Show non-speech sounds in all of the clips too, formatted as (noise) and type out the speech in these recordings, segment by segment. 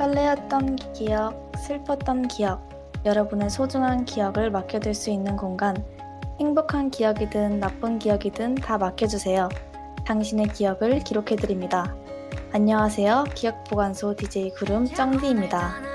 설레었던 기억, 슬펐던 기억, 여러분의 소중한 기억을 맡겨둘 수 있는 공간. 행복한 기억이든 나쁜 기억이든 다 맡겨주세요. 당신의 기억을 기록해드립니다. 안녕하세요. 기억보관소 DJ 구름 쩡디입니다.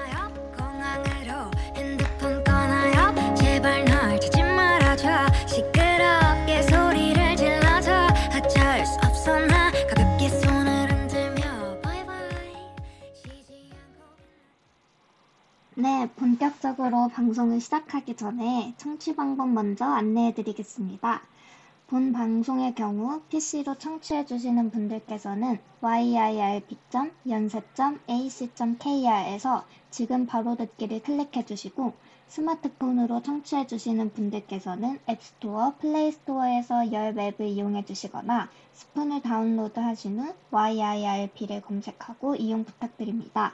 본격적으로 방송을 시작하기 전에 청취 방법 먼저 안내해 드리겠습니다. 본 방송의 경우 PC로 청취해 주시는 분들께서는 yirb.연세.ac.kr에서 지금 바로 듣기를 클릭해 주시고 스마트폰으로 청취해 주시는 분들께서는 앱스토어, 플레이스토어에서 열 맵을 이용해 주시거나 스푼을 다운로드 하신 후 yirb를 검색하고 이용 부탁드립니다.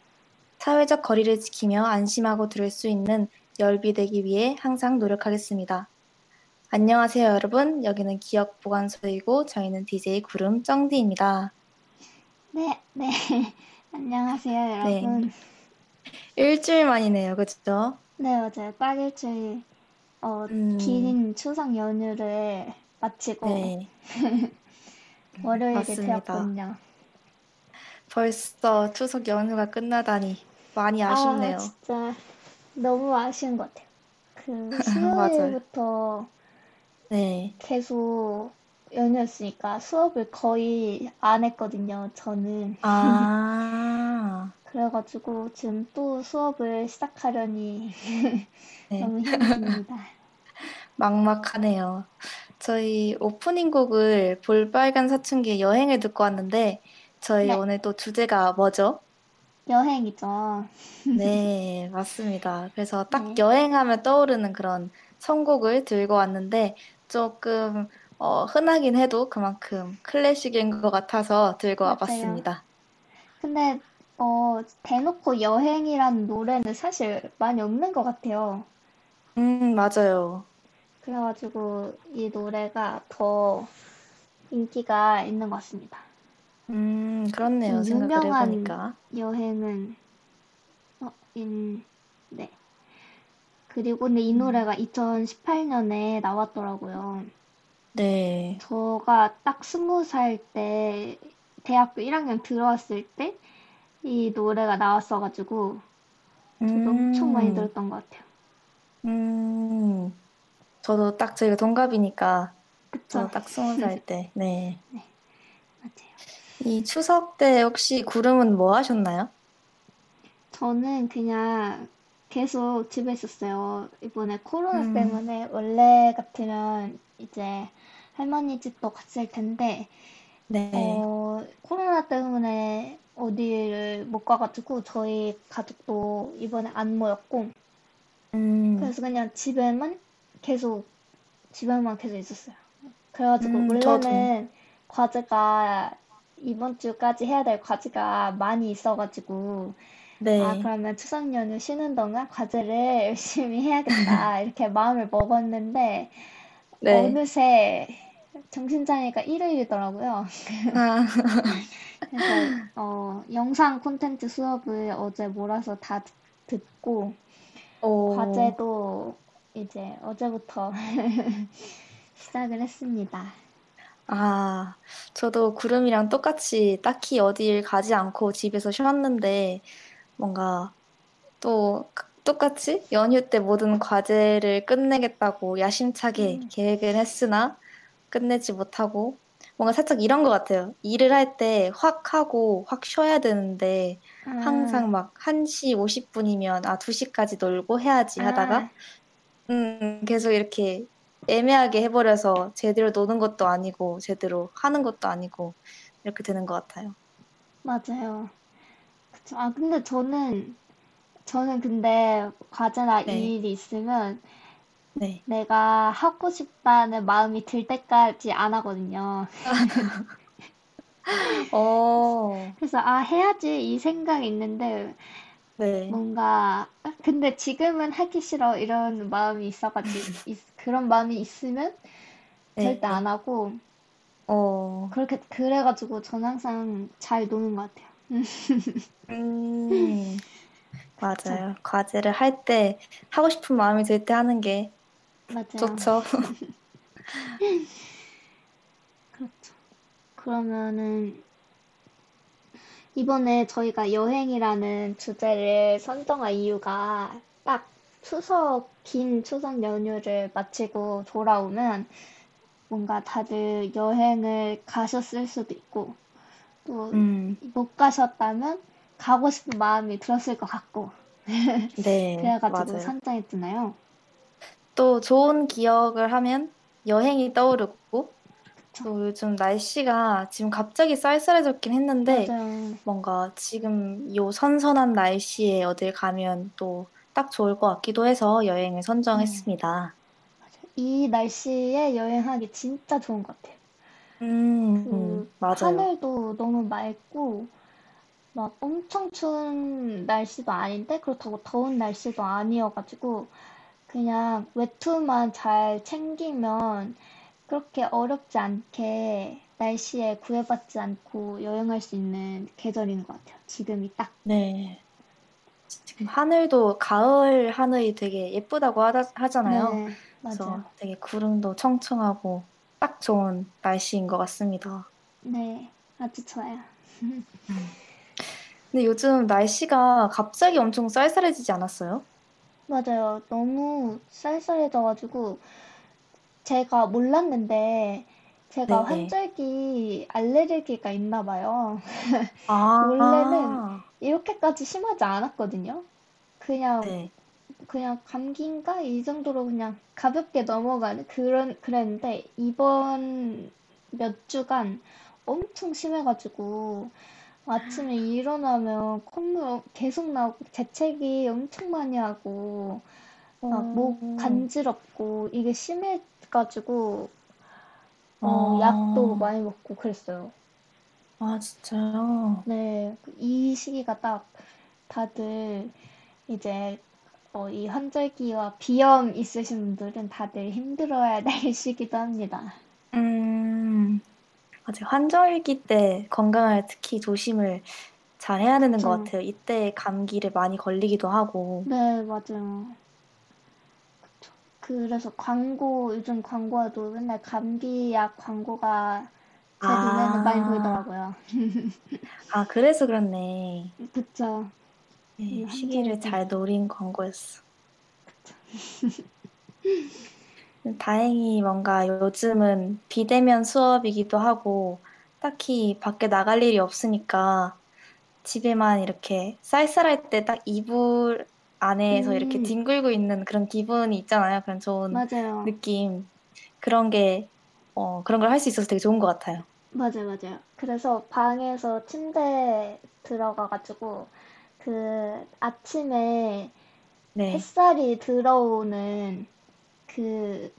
사회적 거리를 지키며 안심하고 들을 수 있는 열비 되기 위해 항상 노력하겠습니다. 안녕하세요 여러분. 여기는 기억 보관소이고 저희는 DJ 구름 쩡디입니다. 네, 네. (laughs) 안녕하세요, 네. 여러분. 일주일 만이네요. 그죠? 네, 맞아요. 딱 일주일, 어, 음. 긴 추석 연휴를 마치고 네. (laughs) 월요일이 맞습니다. 되었군요. 벌써 추석 연휴가 끝나다니 많이 아쉽네요. 아, 진짜 너무 아쉬운 것 같아요. 그. (laughs) 수요일부터 네. 계속 연휴였으니까 수업을 거의 안 했거든요, 저는. 아, (laughs) 그래가지고 지금 또 수업을 시작하려니 네. (laughs) 너무 힘듭니다. 막막하네요. 저희 오프닝 곡을 볼빨간 사춘기의 여행을 듣고 왔는데 저희 네. 오늘 또 주제가 뭐죠? 여행이죠. 네, 맞습니다. 그래서 딱 네. 여행하면 떠오르는 그런 선곡을 들고 왔는데 조금 어, 흔하긴 해도 그만큼 클래식인 것 같아서 들고 맞아요. 와봤습니다. 근데 어, 대놓고 여행이라는 노래는 사실 많이 없는 것 같아요. 음, 맞아요. 그래가지고 이 노래가 더 인기가 있는 것 같습니다. 음, 그렇네요. 좀 생각을 유명한 해보니까. 여행은 어, 인, 네. 그리고 근데 이 음. 노래가 2018년에 나왔더라고요. 네. 저가 딱 스무 살 때 대학교 1학년 들어왔을 때 이 노래가 나왔어가지고 저도 엄청 많이 음, 들었던 것 같아요. 음, 저도 딱 저희가 동갑이니까 그쵸? 딱 스무 살 때. 네. 맞아요. (laughs) 이 추석 때 혹시 구름은 뭐 하셨나요? 저는 그냥 계속 집에 있었어요. 이번에 코로나 음. 때문에 원래 같으면 이제 할머니 집도 갔을 텐데 네. 어, 코로나 때문에 어디를 못 가가지고 저희 가족도 이번에 안 모였고 음, 그래서 그냥 집에만 계속 집에만 계속 있었어요. 그래가지고 음, 원래는 저도. 과제가 이번 주까지 해야 될 과제가 많이 있어가지고 네. 아 그러면 추석 연휴 쉬는 동안 과제를 (laughs) 열심히 해야겠다 이렇게 마음을 먹었는데 네. 어느새 정신 차리니까 일요일이더라고요. (laughs) 아, 그래서 어, 영상 콘텐츠 수업을 어제 몰아서 다 듣- 듣고 오, 과제도 이제 어제부터 (laughs) 시작을 했습니다. 아, 저도 구름이랑 똑같이 딱히 어딜 가지 않고 집에서 쉬었는데 뭔가 또 똑같이 연휴 때 모든 과제를 끝내겠다고 야심차게 음. 계획을 했으나 끝내지 못하고 뭔가 살짝 이런 것 같아요. 일을 할 때 확 하고 확 쉬어야 되는데 항상 아, 막 1시 50분이면 아, 2시까지 놀고 해야지 하다가 아, 음, 계속 이렇게 애매하게 해버려서 제대로 노는 것도 아니고 제대로 하는 것도 아니고 이렇게 되는 것 같아요. 맞아요. 그쵸. 아, 근데 저는 저는 근데 과제나 네. 일이 있으면 네. 내가 하고 싶다는 마음이 들 때까지 안 하거든요. (laughs) 어, (laughs) 그래서 아, 해야지 이 생각이 있는데 네. 뭔가 아, 근데 지금은 하기 싫어 이런 마음이 있어가지고 있- 그런 마음이 있으면 네. 절대 안 하고 어, 그렇게 그래가지고 저는 항상 잘 노는 것 같아요. 음, (laughs) 맞아요. 과제를 할 때, 하고 싶은 마음이 들 때 하는 게 맞아요. 좋죠. (laughs) (laughs) 그렇죠. 그러면은 이번에 저희가 여행이라는 주제를 선정한 이유가 딱 추석, 긴 추석 연휴를 마치고 돌아오면 뭔가 다들 여행을 가셨을 수도 있고 또못 음, 가셨다면 가고 싶은 마음이 들었을 것 같고 (laughs) 네, 그래가지고. 선정했잖아요. 또 좋은 기억을 하면 여행이 떠오르고? 또 요즘 날씨가 지금 갑자기 쌀쌀해졌긴 했는데, 맞아요. 뭔가 지금 요 선선한 날씨에 어딜 가면 또 딱 좋을 것 같기도 해서 여행을 네. 선정했습니다. 이 날씨에 여행하기 진짜 좋은 것 같아요. 음, 그 음, 맞아요. 하늘도 너무 맑고 막 엄청 추운 날씨도 아닌데 그렇다고 더운 날씨도 아니어가지고 그냥 외투만 잘 챙기면 그렇게 어렵지 않게 날씨에 구애받지 않고 여행할 수 있는 계절인 것 같아요. 지금이 딱. 네. 지금 하늘도 가을 하늘이 되게 예쁘다고 하다, 하잖아요. 네, 그래서 맞아요. 되게 구름도 청청하고 딱 좋은 날씨인 것 같습니다. 네, 아주 좋아요. (laughs) 근데 요즘 날씨가 갑자기 엄청 쌀쌀해지지 않았어요? 맞아요. 너무 쌀쌀해져가지고 제가 몰랐는데 제가 네네. 환절기 알레르기가 있나 봐요. 아, (laughs) 원래는 이렇게까지 심하지 않았거든요. 그냥 네. 그냥 감기인가 이 정도로 그냥 가볍게 넘어가는 그런 그랬는데 이번 몇 주간 엄청 심해가지고 아침에 일어나면 콧물 계속 나오고 재채기 엄청 많이 하고 막목 어, 간지럽고 이게 심해 가지고 어, 어, 약도 많이 먹고 그랬어요. 아, 진짜요? 네, 이 시기가 딱 다들 이제 어, 이 환절기와 비염 있으신 분들은 다들 힘들어야 될 (laughs) 시기도 합니다. 음, 맞아요. 환절기 때 건강을 특히 조심을 잘 해야 되는 것 그쵸. 같아요. 이때 감기를 많이 걸리기도 하고. 네, 맞아요. 그래서 광고, 요즘 광고에도 맨날 감기약 광고가 제 눈에는 많이 아, 보이더라고요. 아, 그래서 그렇네. 그쵸. 이 네, 시기를. 잘 노린 광고였어. (laughs) 다행히 뭔가 요즘은 비대면 수업이기도 하고, 딱히 밖에 나갈 일이 없으니까 집에만 이렇게 쌀쌀할 때 딱 이불 안에서 이렇게 음, 뒹굴고 있는 그런 기분이 있잖아요. 그런 좋은 맞아요. 느낌. 그런 게, 어, 그런 걸 할 수 있어서 되게 좋은 것 같아요. 맞아요, 맞아요. 그래서 방에서 침대에 들어가가지고 그 아침에 네. 햇살이 들어오는 그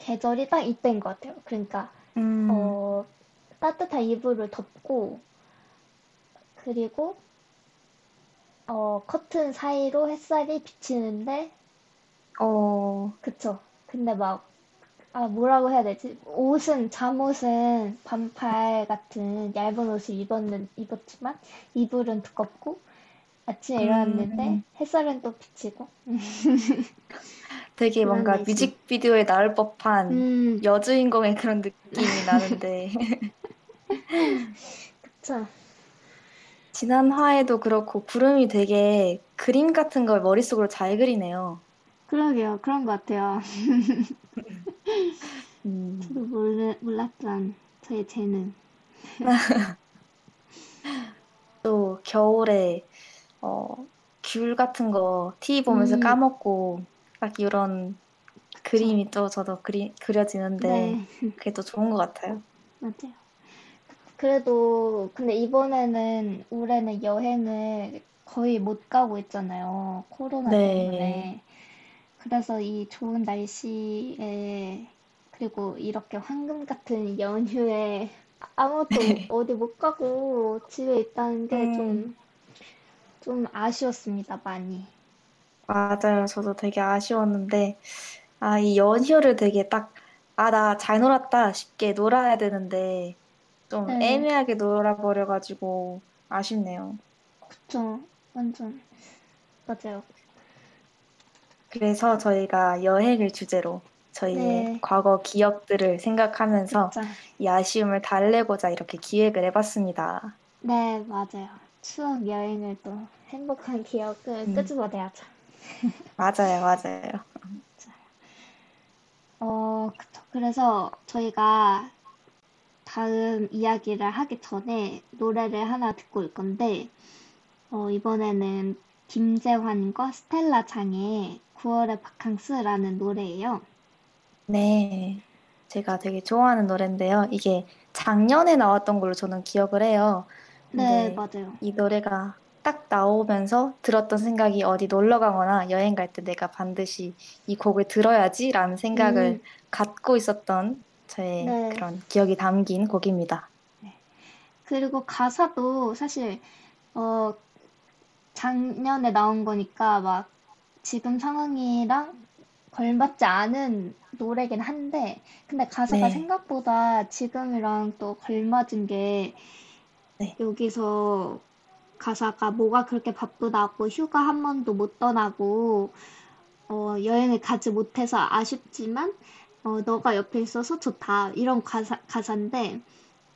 계절이 딱 이때인 것 같아요. 그러니까 음, 어 따뜻한 이불을 덮고 그리고 어 커튼 사이로 햇살이 비치는데 어, 그쵸. 근데 막 아, 뭐라고 해야 되지? 옷은, 잠옷은 반팔 같은 얇은 옷을 입었는, 입었지만, 이불은 두껍고, 아침에 일어났는데, 음, 햇살은 또 비치고, (laughs) 되게 뭔가 날씨. 뮤직비디오에 나올 법한 음, 여주인공의 그런 느낌이 나는데, (laughs) 그쵸. 지난 화에도 그렇고, 구름이 되게 그림 같은 걸 머릿속으로 잘 그리네요. 그러게요. 그런 것 같아요. (laughs) 음, 저도 몰, 몰랐던 저의 재능. (laughs) 또 겨울에, 어, 귤 같은 거 TV 보면서 음, 까먹고, 딱 이런. 그림이 또 저도 그리, 그려지는데, 네, 그게 또 좋은 것 같아요. 맞아요. 그래도 근데 이번에는 올해는 여행을 거의 못 가고 있잖아요. 코로나 네. 때문에. 그래서 이 좋은 날씨에 그리고 이렇게 황금 같은 연휴에 아무것도 (laughs) 어디 못 가고 집에 있다는 게 음, 좀, 좀 아쉬웠습니다, 많이. 맞아요. 저도 되게 아쉬웠는데, 아, 이 연휴를 되게 딱, 아, 나 잘 놀았다 싶게 놀아야 되는데, 좀 네, 애매하게 놀아버려가지고, 아쉽네요. 그쵸. 완전, 맞아요. 그래서 저희가 여행을 주제로 저희의 네, 과거 기억들을 생각하면서 진짜. 이 아쉬움을 달래고자 이렇게 기획을 해봤습니다. 네, 맞아요. 추억 여행을 또 행복한 기억을 음, 끄집어내야죠. (laughs) 맞아요, (laughs) 맞아요. 어, 그쵸. 그래서 저희가 다음 이야기를 하기 전에 노래를 하나 듣고 올 건데, 어, 이번에는 김재환과 스텔라 장의 9월의 바캉스라는 노래예요. 네. 제가 되게 좋아하는 노래인데요. 이게 작년에 나왔던 걸로 저는 기억을 해요. 네, 맞아요. 이 노래가 딱 나오면서 들었던 생각이 어디 놀러 가거나 여행 갈 때 내가 반드시 이 곡을 들어야지라는 생각을 음, 갖고 있었던 저의 네. 그런 기억이 담긴 곡입니다. 네. 그리고 가사도 사실, 어, 작년에 나온 거니까 막 지금 상황이랑 걸맞지 않은 노래긴 한데, 근데 가사가 네, 생각보다 지금이랑 또 걸맞은 게 네. 여기서 가사가 뭐가 그렇게 바쁘다고 휴가 한 번도 못 떠나고, 어, 여행을 가지 못해서 아쉽지만, 어, 너가 옆에 있어서 좋다. 이런 가사, 가사인데, 음,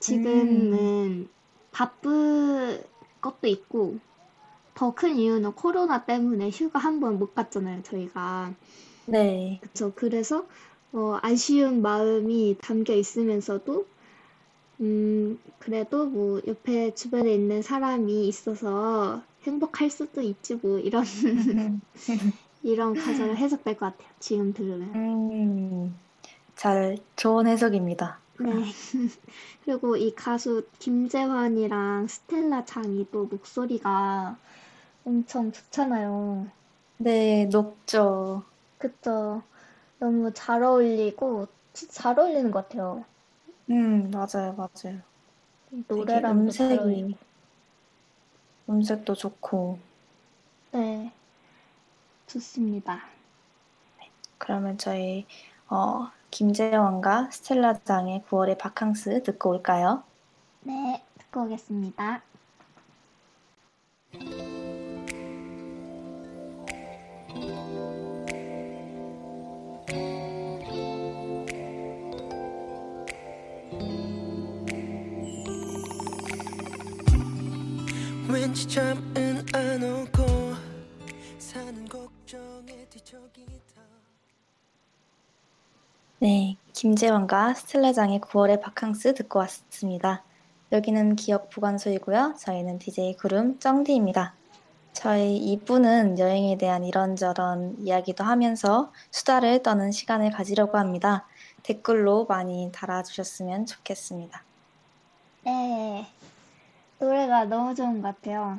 지금은 바쁠 것도 있고, 더 큰 이유는 코로나 때문에 휴가 한 번 못 갔잖아요, 저희가. 네. 그쵸. 그래서, 어, 아쉬운 마음이 담겨 있으면서도, 음, 그래도 뭐, 옆에 주변에 있는 사람이 있어서 행복할 수도 있지, 뭐, 이런, (laughs) (laughs) 이런 가사가 해석될 것 같아요. 지금 들으면. 음, 잘, 좋은 해석입니다. 네. (laughs) 그리고 이 가수 김재환이랑 스텔라 장이 또 목소리가 엄청 좋잖아요. 네, 녹죠. 그쵸. 너무 잘 어울리고, 진짜 잘 어울리는 것 같아요. 음, 맞아요, 맞아요. 어울리고. 음색이, 음색도 좋고. 네, 좋습니다. 그러면 저희, 어, 김재원과 스텔라 장의 9월의 바캉스 듣고 올까요? 네, 듣고 오겠습니다. 왠지 잠은 안 오고 사는 걱정에 뒤척이다 네, 김재원과 스텔라장의 9월의 바캉스 듣고 왔습니다. 여기는 기억 보관소이고요. 저희는 DJ 구름 쩡디입니다. 저희 2부는 여행에 대한 이런저런 이야기도 하면서 수다를 떠는 시간을 가지려고 합니다. 댓글로 많이 달아주셨으면 좋겠습니다. 네, 노래가 너무 좋은 것 같아요.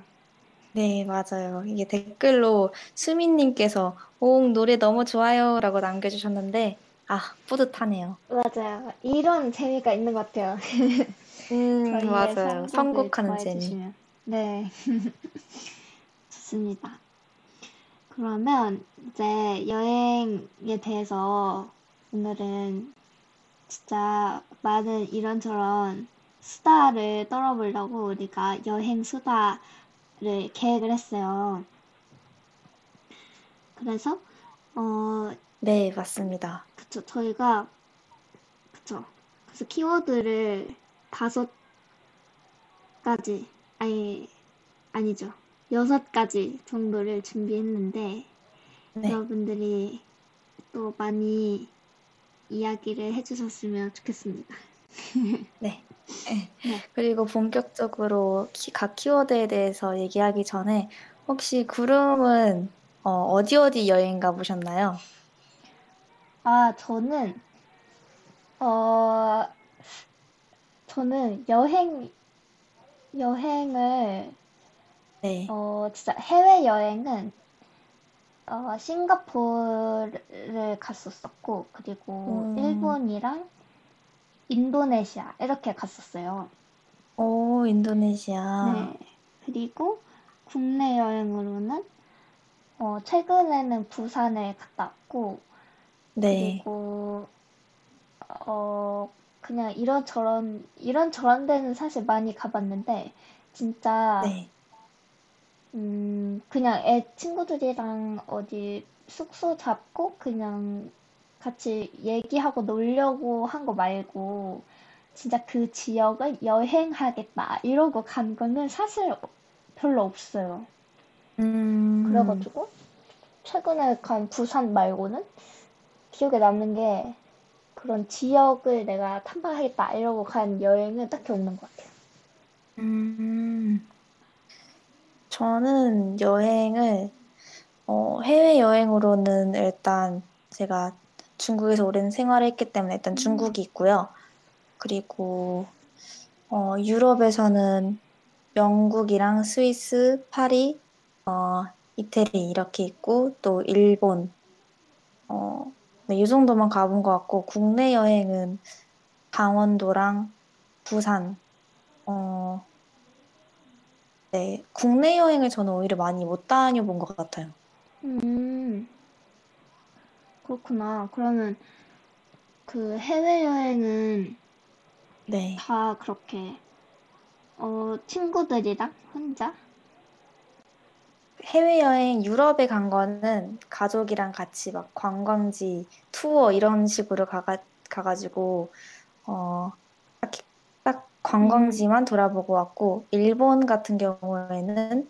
네, 맞아요. 이게 댓글로 수민님께서 오, 노래 너무 좋아요 라고 남겨주셨는데, 아, 뿌듯하네요. 맞아요. 이런 재미가 있는 것 같아요. (laughs) 음, 맞아요. 선곡하는 재미. 주시면. 네, (laughs) 좋습니다. 그러면 이제 여행에 대해서 오늘은 진짜 많은 이런저런 수다를 떨어보려고 우리가 여행 수다를 계획을 했어요. 그래서 어 네, 맞습니다. 그쵸 저희가 그쵸 그래서 키워드를 다섯 가지 아니 아니죠 여섯 가지 정도를 준비했는데 네, 여러분들이 또 많이 이야기를 해주셨으면 좋겠습니다. (laughs) 네. (laughs) 네. 그리고 본격적으로 키, 각 키워드에 대해서 얘기하기 전에 혹시 구름은 어, 어디 어디 여행 가보셨나요? 아, 저는, 어, 저는 여행, 여행을 네. 어 진짜 해외 여행은 어 싱가포르를 갔었었고 그리고 음. 일본이랑 인도네시아 이렇게 갔었어요. 오, 인도네시아. 네. 그리고 국내 여행으로는 어 최근에는 부산에 갔다 왔고 네. 그리고 어 그냥 이런저런 이런저런 데는 사실 많이 가봤는데 진짜 네. 음 그냥 애 친구들이랑 어디 숙소 잡고 그냥 같이 얘기하고 놀려고 한 거 말고 진짜 그 지역을 여행하겠다 이러고 간 거는 사실 별로 없어요. 음. 그래가지고 최근에 간 부산 말고는 기억에 남는 게 그런 지역을 내가 탐방하겠다 이러고 간 여행은 딱히 없는 것 같아요. 음. 저는 여행을, 어, 해외 여행으로는 일단 제가 중국에서 오랜 생활을 했기 때문에 일단 중국이 있고요. 그리고, 어, 유럽에서는 영국이랑 스위스, 파리, 어, 이태리 이렇게 있고, 또 일본, 어, 네, 이 정도만 가본 것 같고, 국내 여행은 강원도랑 부산, 어, 네, 국내 여행을 저는 오히려 많이 못 다녀본 것 같아요. 음, 그렇구나. 그러면 그 해외여행은 네, 다 그렇게 어 친구들이랑 혼자? 해외여행 유럽에 간 거는 가족이랑 같이 막 관광지 투어 이런 식으로 가가, 가가지고, 어, 딱, 딱 관광지만 돌아보고 왔고, 일본 같은 경우에는,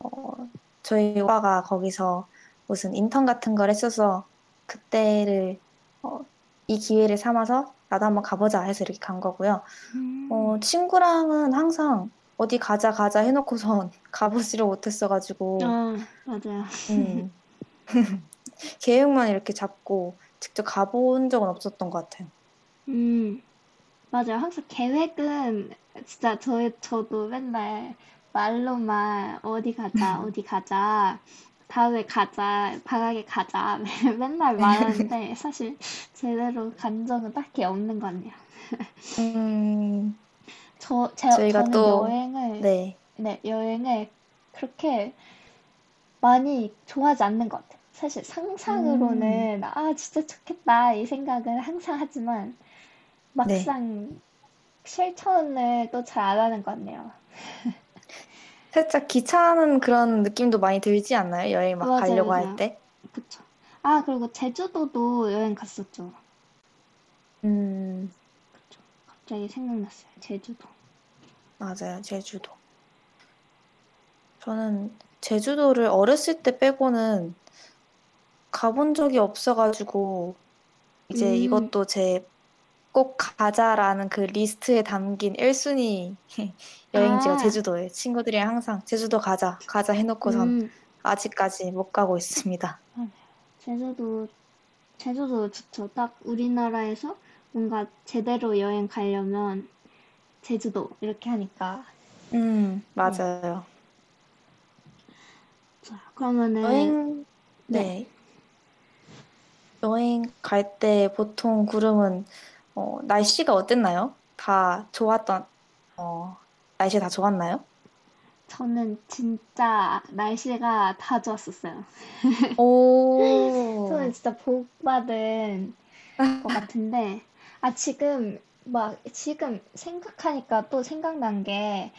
어, 저희 오빠가 거기서 무슨 인턴 같은 걸 했어서, 그때를, 어, 이 기회를 삼아서 나도 한번 가보자 해서 이렇게 간 거고요. 음, 어, 친구랑은 항상 어디 가자 가자 해놓고선 (laughs) 가보지를 못했어가지고, 아, 맞아요. 음, (laughs) 계획만 이렇게 잡고 직접 가본 적은 없었던 것 같아요. 음, 맞아요. 항상 계획은 진짜 저, 저도 맨날 말로만 어디 가자, (laughs) 어디 가자, 다음에 가자, 방학에 가자, 맨날 말하는데 사실 제대로 간 적은 딱히 없는 것 같네요. 음, 저, 제, 저희가 저는 또, 여행을, 네, 네, 여행을 그렇게 많이 좋아하지 않는 것 같아요. 사실 음, 상상으로는, 아, 진짜 좋겠다, 이 생각을 항상 하지만, 네. 막상 실천을 또 잘 안 하는 것 같네요. (laughs) 살짝 귀찮은 그런 느낌도 많이 들지 않나요? 여행 막 맞아요, 가려고 할 맞아요. 때? 그쵸. 아, 그리고 제주도도 여행 갔었죠. 음. 갑자기 생각났어요. 제주도. 맞아요, 제주도. 저는 제주도를 어렸을 때 빼고는 가본 적이 없어가지고, 이제 음, 이것도 제 꼭 가자라는 그 리스트에 담긴 1순위 (laughs) 여행지가 아, 제주도예요. 친구들이랑 항상 제주도 가자, 가자 해놓고선 음, 아직까지 못 가고 있습니다. 제주도, 제주도 좋죠. 딱 우리나라에서 뭔가 제대로 여행 가려면 제주도 이렇게 하니까. 음, 네. 맞아요. 자, 그러면은, 여행, 네. 네. 여행 갈 때 보통 구름은 어, 날씨가 어땠나요? 다 좋았던, 어, 날씨 다 좋았나요? 저는 진짜 날씨가 다 좋았었어요. 오, (laughs) 저는 진짜 복 받은 것 같은데, (laughs) 아, 지금, 막, 지금 생각하니까 또 생각난 게,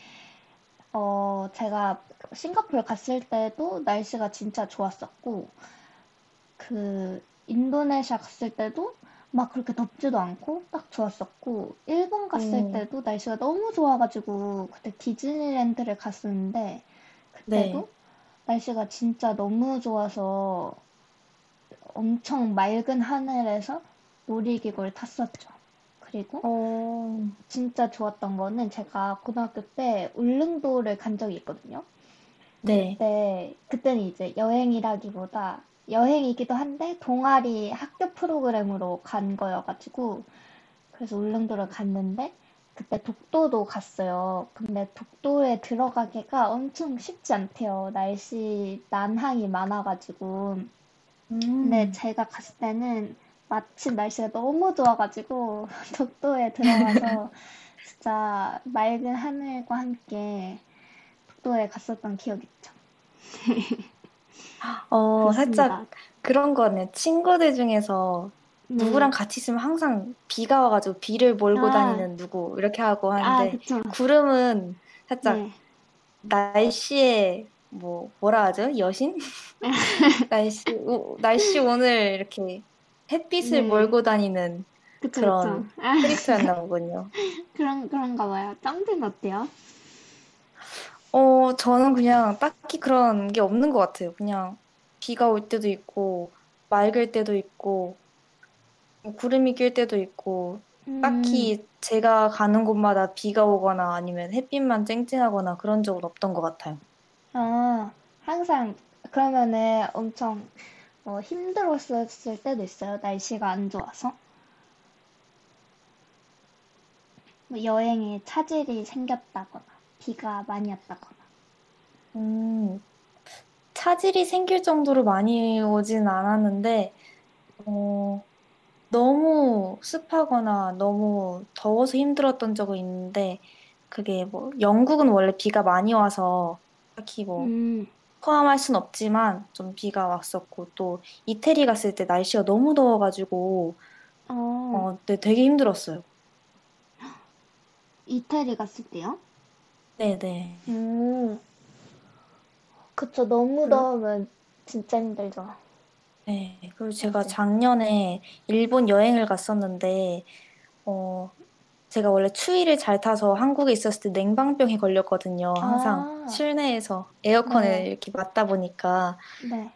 어, 제가 싱가포르 갔을 때도 날씨가 진짜 좋았었고, 그, 인도네시아 갔을 때도 막 그렇게 덥지도 않고 딱 좋았었고, 일본 갔을 오, 때도 날씨가 너무 좋아가지고, 그때 디즈니랜드를 갔었는데, 네. 그때도 날씨가 진짜 너무 좋아서 엄청 맑은 하늘에서 놀이기구를 탔었죠. 그리고 오, 진짜 좋았던 거는 제가 고등학교 때 울릉도를 간 적이 있거든요. 네. 그때, 그때는 이제 여행이라기보다 여행이기도 한데 동아리 학교 프로그램으로 간 거여가지고 그래서 울릉도를 갔는데 그때 독도도 갔어요. 근데 독도에 들어가기가 엄청 쉽지 않대요. 날씨 난항이 많아가지고. 근데 음. 제가 갔을 때는 마침 날씨가 너무 좋아가지고 (laughs) 독도에 들어가서 (laughs) 진짜 맑은 하늘과 함께 독도에 갔었던 기억이 있죠. (laughs) 어, 살짝 그렇습니다. 그런 거네. 친구들 중에서 네. 누구랑 같이 있으면 항상 비가 와가지고 비를 몰고 아. 다니는 누구 이렇게 하고 아, 하는데 그쵸. 구름은 살짝 네. 날씨에 뭐 뭐라 하죠? 여신? 날씨 오, 날씨 오늘 이렇게 햇빛을 네. 몰고 다니는 그쵸, 그런 그쵸. 아, 캐릭터였나 (laughs) 보군요. 그런, 그런가 봐요. 짱들은 어때요? 어, 저는 그냥 딱히 그런 게 없는 것 같아요. 그냥 비가 올 때도 있고 맑을 때도 있고 뭐 구름이 낄 때도 있고 음, 딱히 제가 가는 곳마다 비가 오거나 아니면 햇빛만 쨍쨍하거나 그런 적은 없던 것 같아요. 아, 항상, 그러면은 엄청 어, 힘들었을 때도 있어요. 날씨가 안 좋아서. 뭐 여행에 차질이 생겼다거나, 비가 많이 왔다거나. 음, 차질이 생길 정도로 많이 오진 않았는데, 어, 너무 습하거나 너무 더워서 힘들었던 적은 있는데, 그게 뭐, 영국은 원래 비가 많이 와서 딱히 뭐, 음, 포함할 순 없지만 좀 비가 왔었고, 또 이태리 갔을 때 날씨가 너무 더워가지고, 어, 어, 네, 되게 힘들었어요. (gasps) 이태리 갔을 때요? 네네. 음, 그쵸. 너무 그- 더우면 진짜 힘들죠. 네, 그리고 제가 맞아요. 작년에 일본 여행을 갔었는데, 어, 제가 원래 추위를 잘 타서 한국에 있었을 때 냉방병에 걸렸거든요. 항상 아. 실내에서 에어컨을 네. 이렇게 맞다 보니까.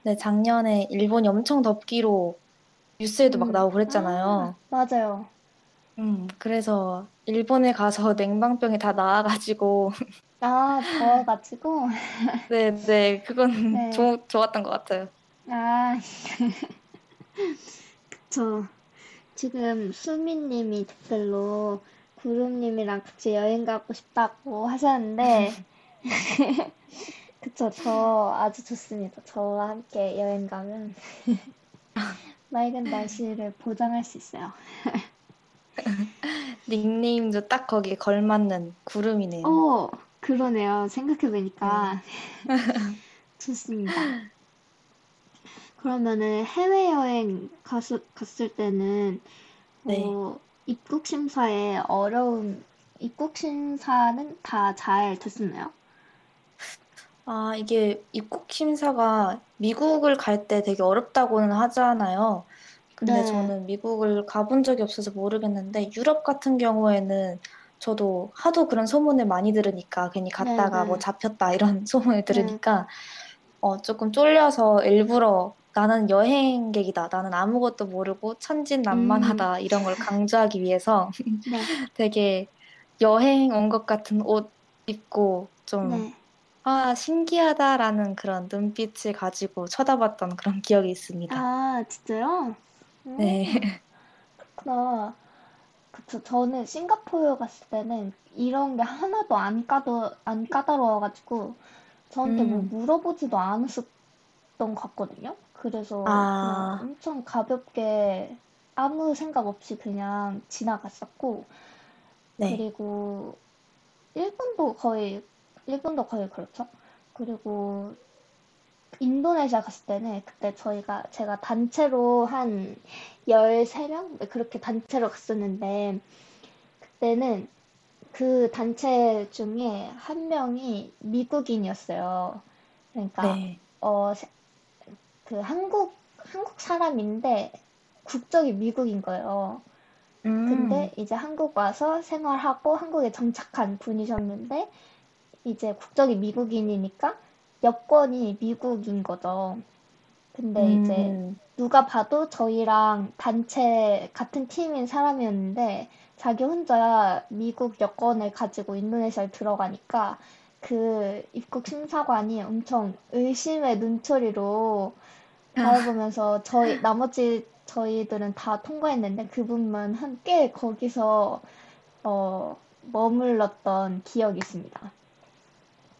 네. 작년에 일본이 엄청 덥기로 뉴스에도 막 음. 나오고 그랬잖아요. 아, 맞아요. 음, 그래서 일본에 가서 (laughs) 냉방병이 다 나아가지고, 아, 더워가지고. (laughs) 네, 네, 그건 네. (laughs) 좋, 좋았던 것 같아요. 아, 그쵸. 지금 수미님이 댓글로 구름님이랑 같이 여행 가고 싶다고 하셨는데, (laughs) 그쵸. 저 아주 좋습니다. 저와 함께 여행 가면 (laughs) 맑은 날씨를 보장할 수 있어요. (laughs) 닉네임도 딱 거기에 걸맞는 구름이네요. 오, 그러네요. 생각해보니까. 좋습니다. 그러면은 해외여행 갔을, 갔을 때는, 네. 어, 입국 심사에 어려움, 입국 심사는 다 잘 됐었나요? 아, 이게 입국 심사가 미국을 갈 때 되게 어렵다고는 하잖아요. 근데 네. 저는 미국을 가본 적이 없어서 모르겠는데 유럽 같은 경우에는 저도 하도 그런 소문을 많이 들으니까 괜히 갔다가 네, 뭐 네. 잡혔다 이런 (laughs) 소문을 들으니까 어, 조금 쫄려서 일부러 나는 여행객이다. 나는 아무것도 모르고 천진난만하다. 이런 걸 강조하기 위해서 (laughs) 네, 되게 여행 온 것 같은 옷 입고 좀 네. 아, 신기하다라는 그런 눈빛을 가지고 쳐다봤던 그런 기억이 있습니다. 아, 진짜요? 음, 네. 그렇구나. 그쵸. 저는 싱가포르 갔을 때는 이런 게 하나도 안 까도, 안 까다로워가지고 저한테 뭐 음. 물어보지도 않았었던 것 같거든요. 그래서 아. 그냥 엄청 가볍게 아무 생각 없이 그냥 지나갔었고, 네. 그리고 일본도 거의, 일본도 거의 그렇죠. 그리고 인도네시아 갔을 때는 그때 저희가 제가 단체로 한 13명? 그렇게 단체로 갔었는데 그때는 그 단체 중에 한 명이 미국인이었어요. 그러니까 네. 어, 세- 그 한국 한국 사람인데 국적이 미국인 거예요. 음. 근데 이제 한국 와서 생활하고 한국에 정착한 분이셨는데 이제 국적이 미국인이니까 여권이 미국인 거죠. 근데 이제 음. 누가 봐도 저희랑 단체 같은 팀인 사람이었는데 자기 혼자 미국 여권을 가지고 인도네시아에 들어가니까 그 입국 심사관이 엄청 의심의 눈초리로 바라보면서 저희 나머지 저희들은 다 통과했는데 그분만 한꽤 거기서 어 머물렀던 기억이 있습니다.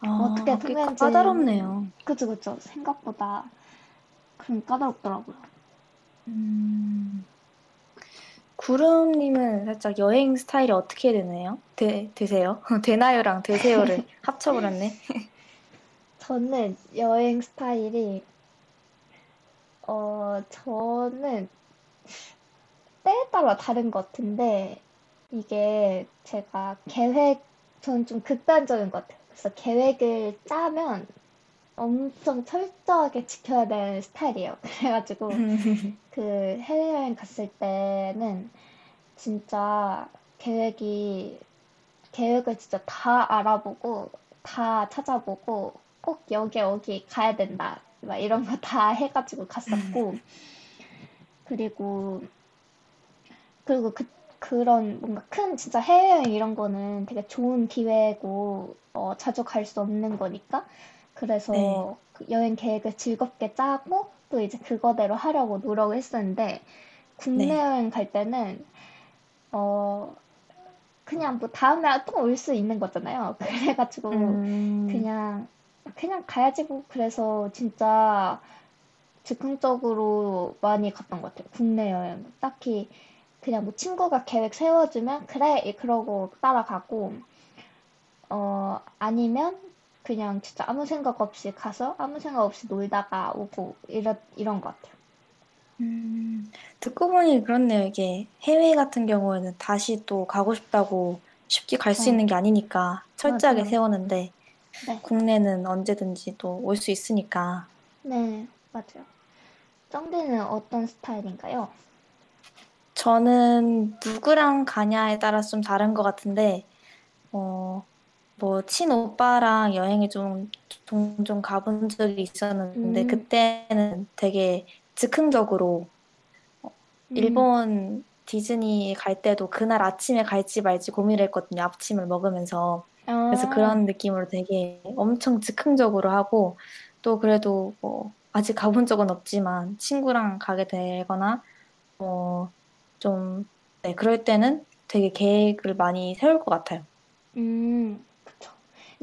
아, 어떻게 꽤 통했는지- 까다롭네요. 그쵸, 그쵸. 생각보다 좀 까다롭더라고요. 음, 구름님은 살짝 여행 스타일이 어떻게 되나요? 되, 되세요? (laughs) 되나요랑 되세요를 (laughs) 합쳐버렸네. 저는 여행 스타일이, 어, 저는 때에 따라 다른 것 같은데, 이게 제가 계획, 저는 좀 극단적인 것 같아요. 그래서 계획을 짜면 엄청 철저하게 지켜야 되는 스타일이에요. (laughs) 그래가지고, (laughs) 그 해외여행 갔을 때는 진짜 계획이, 계획을 진짜 다 알아보고, 다 찾아보고, 꼭 여기, 여기 가야 된다. 막 이런 거 다 해가지고 갔었고, 그리고, 그리고 그, 그런 뭔가 큰 진짜 해외여행 이런 거는 되게 좋은 기회고, 어, 자주 갈 수 없는 거니까. 그래서 네. 그 여행 계획을 즐겁게 짜고, 또 이제 그거대로 하려고 노력을 했었는데, 국내 네. 여행 갈 때는, 어, 그냥 뭐 다음에 또올 수 있는 거잖아요. (laughs) 그래가지고, 음, 그냥, 그냥 가야지 뭐. 그래서 진짜 즉흥적으로 많이 갔던 것 같아요. 국내 여행. 딱히 그냥 뭐 친구가 계획 세워주면, 그래, 그러고 따라가고, 어, 아니면 그냥 진짜 아무 생각 없이 가서 아무 생각 없이 놀다가 오고, 이런, 이런 것 같아요. 음, 듣고 보니 그렇네요. 이게 해외 같은 경우에는 다시 또 가고 싶다고 쉽게 갈수 어. 있는 게 아니니까 철저하게 맞아요. 세우는데 네. 국내는 언제든지 또 올 수 있으니까. 네, 맞아요. 쩡디는 어떤 스타일인가요? 저는 누구랑 가냐에 따라 좀 다른 것 같은데, 어, 뭐, 친오빠랑 여행을 좀 종종 가본 적이 있었는데, 음. 그때는 되게 즉흥적으로 음, 일본 디즈니 갈 때도 그날 아침에 갈지 말지 고민을 했거든요. 아침을 먹으면서. 그래서 아, 그런 느낌으로 되게 엄청 즉흥적으로 하고, 또 그래도 뭐, 아직 가본 적은 없지만, 친구랑 가게 되거나, 어, 좀, 네, 그럴 때는 되게 계획을 많이 세울 것 같아요. 음.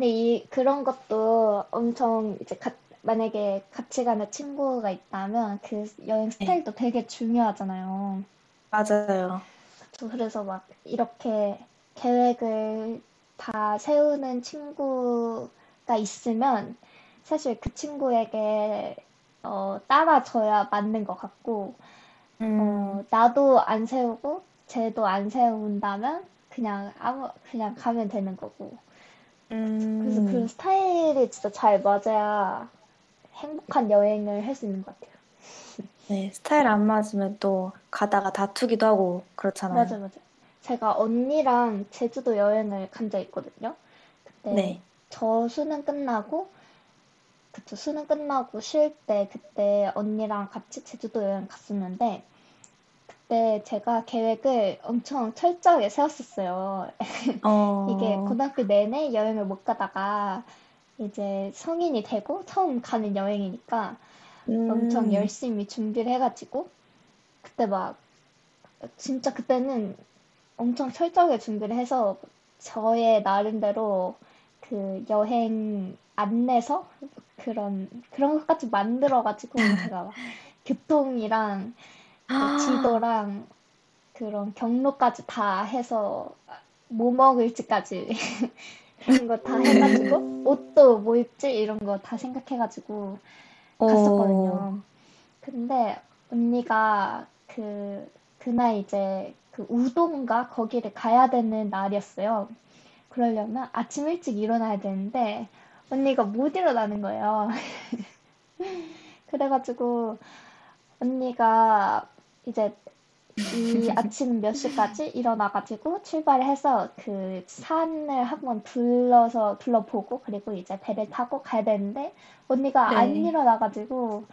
근데 이, 그런 것도 엄청 이제 가, 만약에 같이 가는 친구가 있다면 그 여행 스타일도 되게 중요하잖아요. 맞아요. 그쵸. 그래서 막 이렇게 계획을 다 세우는 친구가 있으면 사실 그 친구에게 어, 따라줘야 맞는 것 같고, 음, 어, 나도 안 세우고, 쟤도 안 세운다면, 그냥 아무, 그냥 가면 되는 거고. 그래서 그 음, 스타일이 진짜 잘 맞아야 행복한 여행을 할 수 있는 것 같아요. 네, 스타일 안 맞으면 또 가다가 다투기도 하고 그렇잖아요. 맞아, 맞아. 제가 언니랑 제주도 여행을 간 적 있거든요. 그때 네. 저 수능 끝나고, 그쵸, 수능 끝나고 쉴 때 그때 언니랑 같이 제주도 여행 갔었는데, 그 때 제가 계획을 엄청 철저하게 세웠었어요. (laughs) 어, 이게 고등학교 내내 여행을 못 가다가 이제 성인이 되고 처음 가는 여행이니까 엄청 음, 열심히 준비를 해가지고 그때 막 진짜 그때는 엄청 철저하게 준비를 해서 저의 나름대로 그 여행 안내서 그런 그런 것까지 만들어가지고 (laughs) 제가 막 교통이랑 그 지도랑 그런 경로까지 다 해서 뭐 먹을지까지 (laughs) 그런 거 다 해가지고 옷도 뭐 입지 이런 거 다 생각해가지고 어, 갔었거든요. 근데 언니가 그 그날 이제 그 우도인가 거기를 가야 되는 날이었어요. 그러려면 아침 일찍 일어나야 되는데 언니가 못 일어나는 거예요. (laughs) 그래가지고 언니가 이제 이 (laughs) 아침 몇 시까지 일어나가지고 출발해서 그 산을 한번 둘러서 둘러보고 그리고 이제 배를 타고 가야 되는데 언니가 안 네. 일어나가지고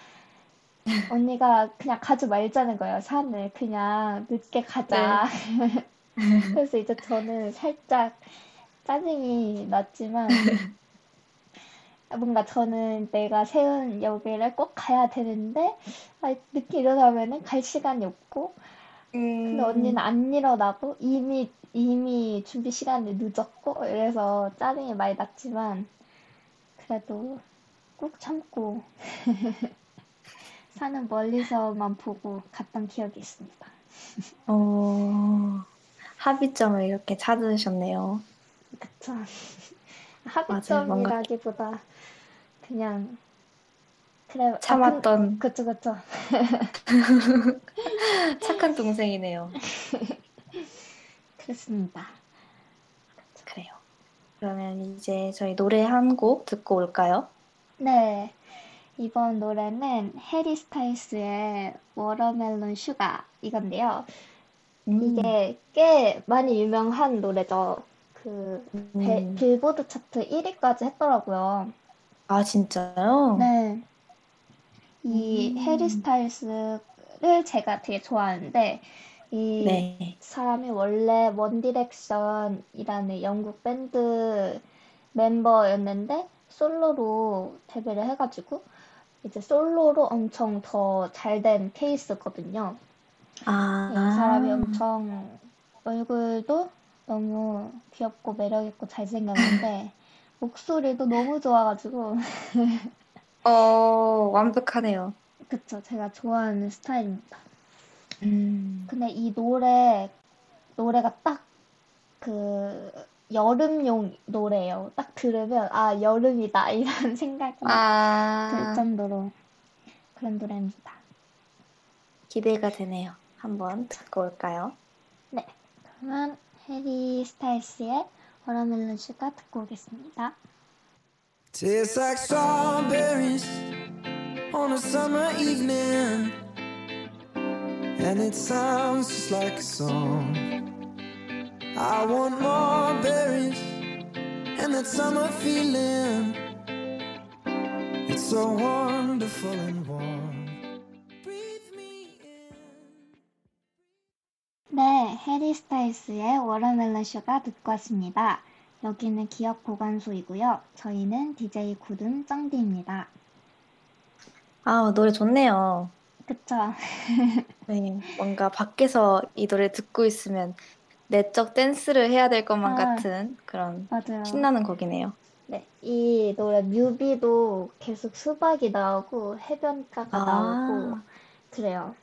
언니가 그냥 가지 말자는 거예요 산을. 그냥 늦게 가자. (laughs) 그래서 이제 저는 살짝 짜증이 났지만 (laughs) 뭔가 저는 내가 세운 여기를 꼭 가야 되는데 아, 늦게 일어나면은 갈 시간이 없고 근데 언니는 안 일어나고 이미 이미 준비 시간이 늦었고 이래서 짜증이 많이 났지만 그래도 꾹 참고 (laughs) 산은 멀리서만 보고 갔던 기억이 있습니다. 어, 합의점을 이렇게 찾으셨네요. 그쵸. (laughs) 맞아요. 뭔가 합의점이라기보다 그냥 그래 아, 참았던 그, 그쵸 그쵸. (laughs) 착한 동생이네요. (laughs) 그렇습니다. 그래요. 그러면 이제 저희 노래 한 곡 듣고 올까요? 네. 이번 노래는 해리 스타일스의 Watermelon Sugar 이건데요. 음, 이게 꽤 많이 유명한 노래죠. 그 배- 음. 빌보드 차트 1위까지 했더라고요. 아, 진짜요? 네. 이 음. 해리 스타일스를 제가 되게 좋아하는데 이 네. 사람이 원래 원 디렉션이라는 영국 밴드 멤버였는데 솔로로 데뷔를 해가지고 이제 솔로로 엄청 더 잘 된 케이스거든요. 아, 이 사람이 엄청 얼굴도 너무 귀엽고 매력있고 잘생겼는데 (laughs) 목소리도 너무 좋아가지고 어, 완벽하네요. 그쵸 제가 좋아하는 스타일입니다. 음, 근데 이 노래 노래가 딱 그 여름용 노래예요. 딱 들으면 아 여름이다 이런 (laughs) 생각이 들 아, 정도로 그런 노래입니다. 기대가 되네요. 한번 듣고 올까요? 네, 그러면 해리 스타일스의 워터멜론 슈가 듣고 오겠습니다. Tastes like strawberries on a summer evening, and it sounds just like a song. I want more berries and that summer feeling. It's so wonderful and warm. 네, 해리 스타일스의 Watermelon Sugar 듣고 왔습니다. 여기는 기억 보관소이고요. 저희는 DJ 구든 쩡디입니다. 아, 노래 좋네요. 그쵸? (laughs) 네, 뭔가 밖에서 이 노래 듣고 있으면 내적 댄스를 해야 될 것만 아. 같은 그런 맞아요. 신나는 곡이네요. 네, 이 노래 뮤비도 계속 수박이 나오고 해변가가 나오고 아, 그래요.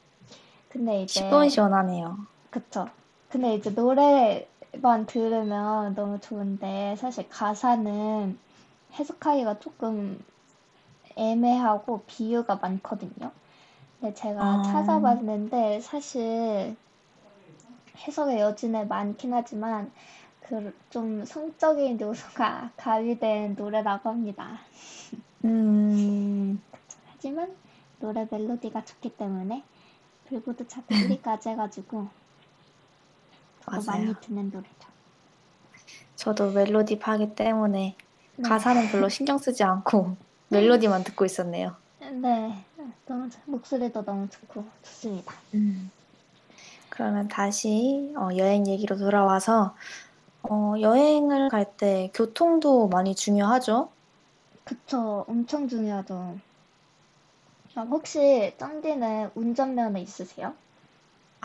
근데 이제 시원시원하네요. 그쵸. 근데 이제 노래만 들으면 너무 좋은데 사실 가사는 해석하기가 조금 애매하고 비유가 많거든요. 근데 제가 아. 찾아봤는데 사실 해석의 여지는 많긴 하지만 그 좀 성적인 요소가 (laughs) 가미된 노래라고 합니다. (laughs) 음, 하지만 노래 멜로디가 좋기 때문에 빌보드 차트 (laughs) 1위까지 해가지고 맞아요. 많이 듣는 노래죠. 저도 멜로디 파기 때문에 네. 가사는 별로 신경 쓰지 않고 (laughs) 멜로디만 듣고 있었네요. 네, 너무 좋- 목소리도 너무 좋고 좋습니다. 음. 그러면 다시 어, 여행 얘기로 돌아와서 어, 여행을 갈 때 교통도 많이 중요하죠? 그쵸, 엄청 중요하죠. 아, 혹시 짱디는 운전면허 있으세요?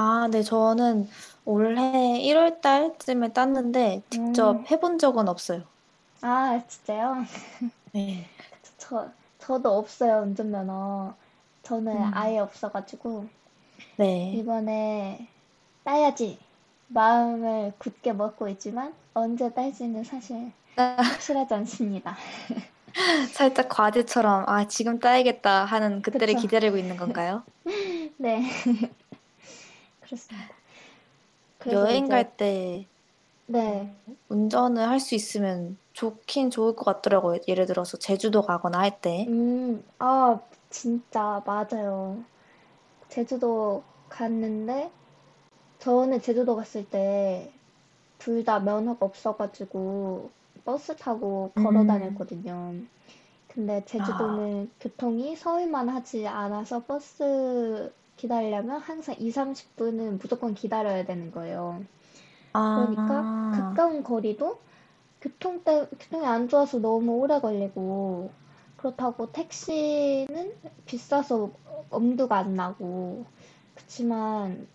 아, 네, 저는 올해 1월 달쯤에 땄는데 직접 음. 해본 적은 없어요. 아, 진짜요? (laughs) 네. 저, 저도 없어요, 운전면허. 저는 음. 아예 없어가지고 네. 이번에 따야지 마음을 굳게 먹고 있지만 언제 딸지는 사실 (laughs) 확실하지 않습니다. (laughs) 살짝 과제처럼 아, 지금 따야겠다 하는 그때를 그쵸. 기다리고 있는 건가요? 네, 그렇습니다. 여행 이제- 갈 때 네, 운전을 할 수 있으면 좋긴 좋을 것 같더라고요. 예를 들어서 제주도 가거나 할 때. 음, 아, 진짜 맞아요. 제주도 갔는데 저는 제주도 갔을 때 둘 다 면허가 없어가지고 버스 타고 걸어 음. 다녔거든요. 근데 제주도는 교통이 서울만 하지 않아서 버스 기다리려면 항상 2, 30분은 무조건 기다려야 되는 거예요. 그러니까 아, 가까운 거리도 교통 때, 교통이 안 좋아서 너무 오래 걸리고, 그렇다고 택시는 비싸서 엄두가 안 나고, 그치만,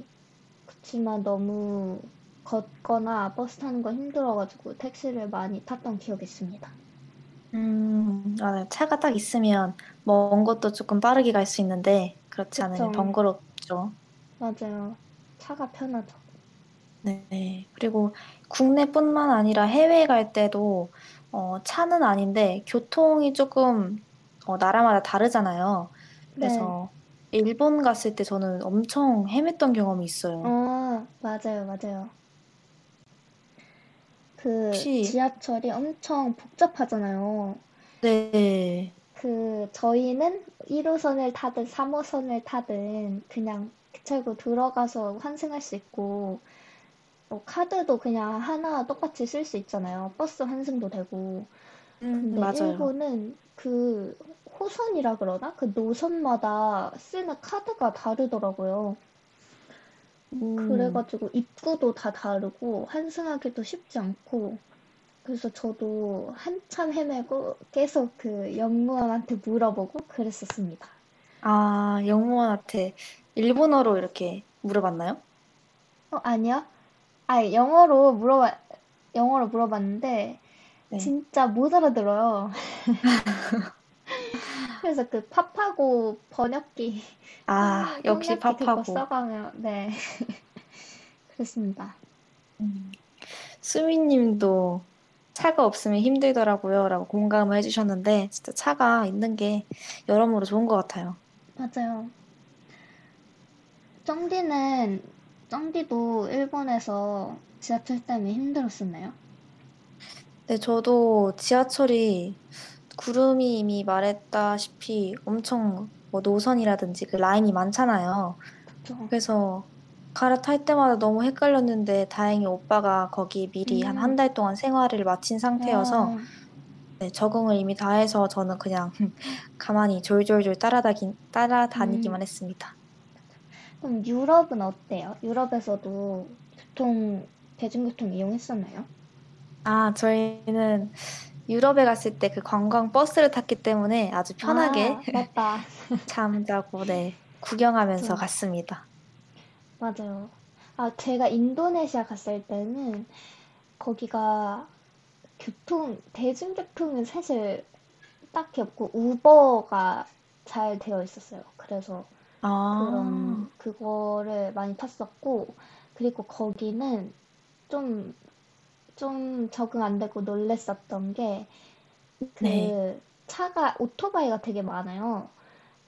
그렇지만 너무 걷거나 버스 타는 거 힘들어가지고 택시를 많이 탔던 기억이 있습니다. 음, 맞아요. 차가 딱 있으면 먼 것도 조금 빠르게 갈 수 있는데 그렇지 않으면 그쵸. 번거롭죠. 맞아요. 차가 편하죠. 네. 그리고 국내뿐만 아니라 해외에 갈 때도 어, 차는 아닌데 교통이 조금 어, 나라마다 다르잖아요. 네. 그래서 일본 갔을 때 저는 엄청 헤맸던 경험이 있어요. 어, 맞아요, 맞아요. 그 혹시- 지하철이 엄청 복잡하잖아요. 네. 그 저희는 1호선을 타든 3호선을 타든 그냥 기차고 들어가서 환승할 수 있고 뭐 카드도 그냥 하나 똑같이 쓸 수 있잖아요. 버스 환승도 되고. 음, 근데 맞아요. 일본은 그 호선이라 그러나? 그 노선마다 쓰는 카드가 다르더라고요. 음, 그래가지고 입구도 다 다르고 환승하기도 쉽지 않고 그래서 저도 한참 헤매고 계속 그 영무원한테 물어보고 그랬었습니다. 아, 영무원한테 일본어로 이렇게 물어봤나요? 어, 아니요? 아, 영어로 물어봐, 영어로 물어봤는데 네. 진짜 못 알아들어요. (laughs) (laughs) 그래서 그 팝하고 번역기 아, 역시 통역기 그거 팝하고. 써가면 네 (laughs) 그렇습니다. 음. 수미님도 차가 없으면 힘들더라고요. 라고 공감을 해주셨는데, 진짜 차가 있는 게 여러모로 좋은 것 같아요. 맞아요. 쩡디는 쩡디도 일본에서 지하철 때문에 힘들었었나요? 네, 저도 지하철이 구름이 이미 말했다시피 엄청 뭐 노선이라든지 그 라인이 많잖아요. 그쵸? 그래서 갈아탈 때마다 너무 헷갈렸는데 다행히 오빠가 거기 미리 한 음. 한달 동안 생활을 마친 상태여서 아, 네, 적응을 이미 다 해서 저는 그냥 (laughs) 가만히 졸졸졸 따라다니, 따라다니기만 음. 했습니다. 그럼 유럽은 어때요? 유럽에서도 교통, 대중교통 이용했었나요? 아, 저희는 유럽에 갔을 때 그 관광 버스를 탔기 때문에 아주 편하게 아, 맞다. (laughs) 잠자고 네, (laughs) 구경하면서 그쵸. 갔습니다. 맞아요. 아, 제가 인도네시아 갔을 때는 거기가 교통, 대중교통은 사실 딱히 없고 우버가 잘 되어 있었어요. 그래서 아, 그런 그거를 많이 탔었고 그리고 거기는 좀, 좀 적응 안 되고 놀랬었던 게 그 네. 차가 오토바이가 되게 많아요.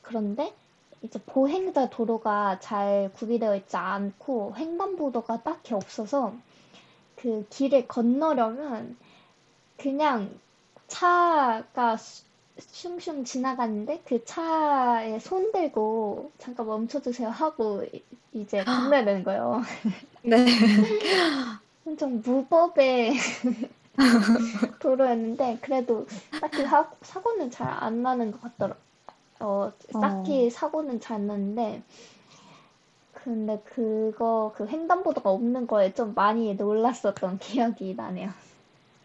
그런데 이제 보행자 도로가 잘 구비되어 있지 않고 횡단보도가 딱히 없어서 그 길을 건너려면 그냥 차가 수- 슝슝 지나가는데 그 차에 손 들고 잠깐 멈춰주세요 하고 이- 이제 건너야 되는 거예요. (laughs) 네. 엄청 무법의 (laughs) 도로였는데 그래도 딱히 사, 사고는 잘 안 나는 것 같더라. 어, 딱히 사고는 잘안 났는데 근데 그거 그 횡단보도가 없는 거에 좀 많이 놀랐었던 (laughs) 기억이 나네요.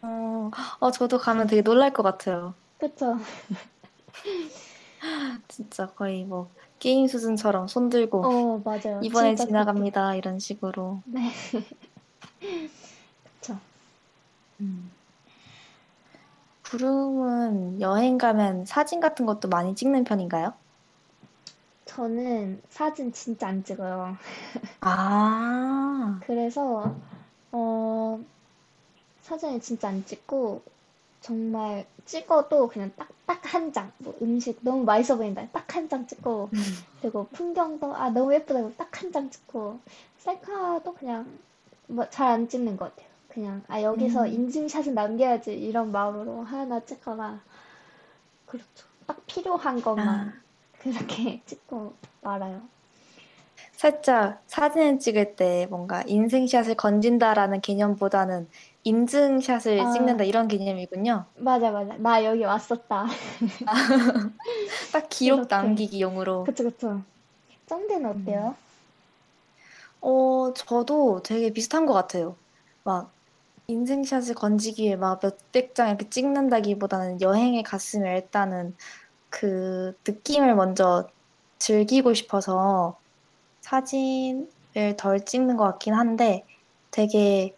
어, 어, 저도 가면 되게 놀랄 것 같아요. 그쵸? (laughs) 진짜 거의 뭐 게임 수준처럼 손 들고 어, 맞아요. 이번에 진짜 지나갑니다 이런 식으로. 그렇게. 네. (laughs) 그쵸. 음. 구름은 여행 가면 사진 같은 것도 많이 찍는 편인가요? 저는 사진 진짜 안 찍어요. 아, (laughs) 그래서 어, 사진을 진짜 안 찍고 정말 찍어도 그냥 딱딱 한 장. 뭐 음식 너무 맛있어 보인다. 딱 한 장 찍고 음. 그리고 풍경도 아 너무 예쁘다고 딱 한 장 찍고 셀카도 그냥 뭐 잘 안 찍는 것 같아요. 그냥 아 여기서 음. 인증샷은 남겨야지 이런 마음으로 하나 찍거나 그렇죠. 딱 필요한 것만 아. 그렇게 (laughs) 찍고 말아요. 살짝 사진을 찍을 때 뭔가 인생샷을 건진다라는 개념보다는 인증샷을 아. 찍는다 이런 개념이군요. 맞아 맞아. 나 여기 왔었다. (laughs) 딱 기록 이렇게. 남기기용으로. 그쵸 그쵸. 쩡디는 어때요? 어, 저도 되게 비슷한 것 같아요. 막 인생샷을 건지기 위해 막 몇백 장 이렇게 찍는다기보다는 여행에 갔으면 일단은 그 느낌을 먼저 즐기고 싶어서 사진 덜 찍는 것 같긴 한데 되게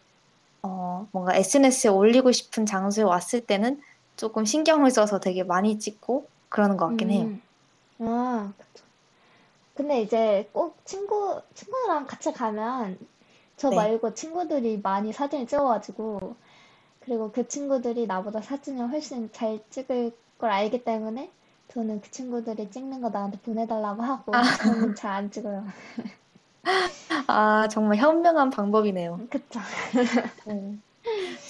어, 뭔가 SNS에 올리고 싶은 장소에 왔을 때는 조금 신경을 써서 되게 많이 찍고 그러는 것 같긴 해요. 음. 아. 근데 이제 꼭 친구, 친구랑 같이 가면 저 네. 말고 친구들이 많이 사진을 찍어가지고 그리고 그 친구들이 나보다 사진을 훨씬 잘 찍을 걸 알기 때문에 저는 그 친구들이 찍는 거 나한테 보내달라고 하고 저는 잘 안 찍어요. (laughs) 아, 정말 현명한 방법이네요. 그쵸. 음,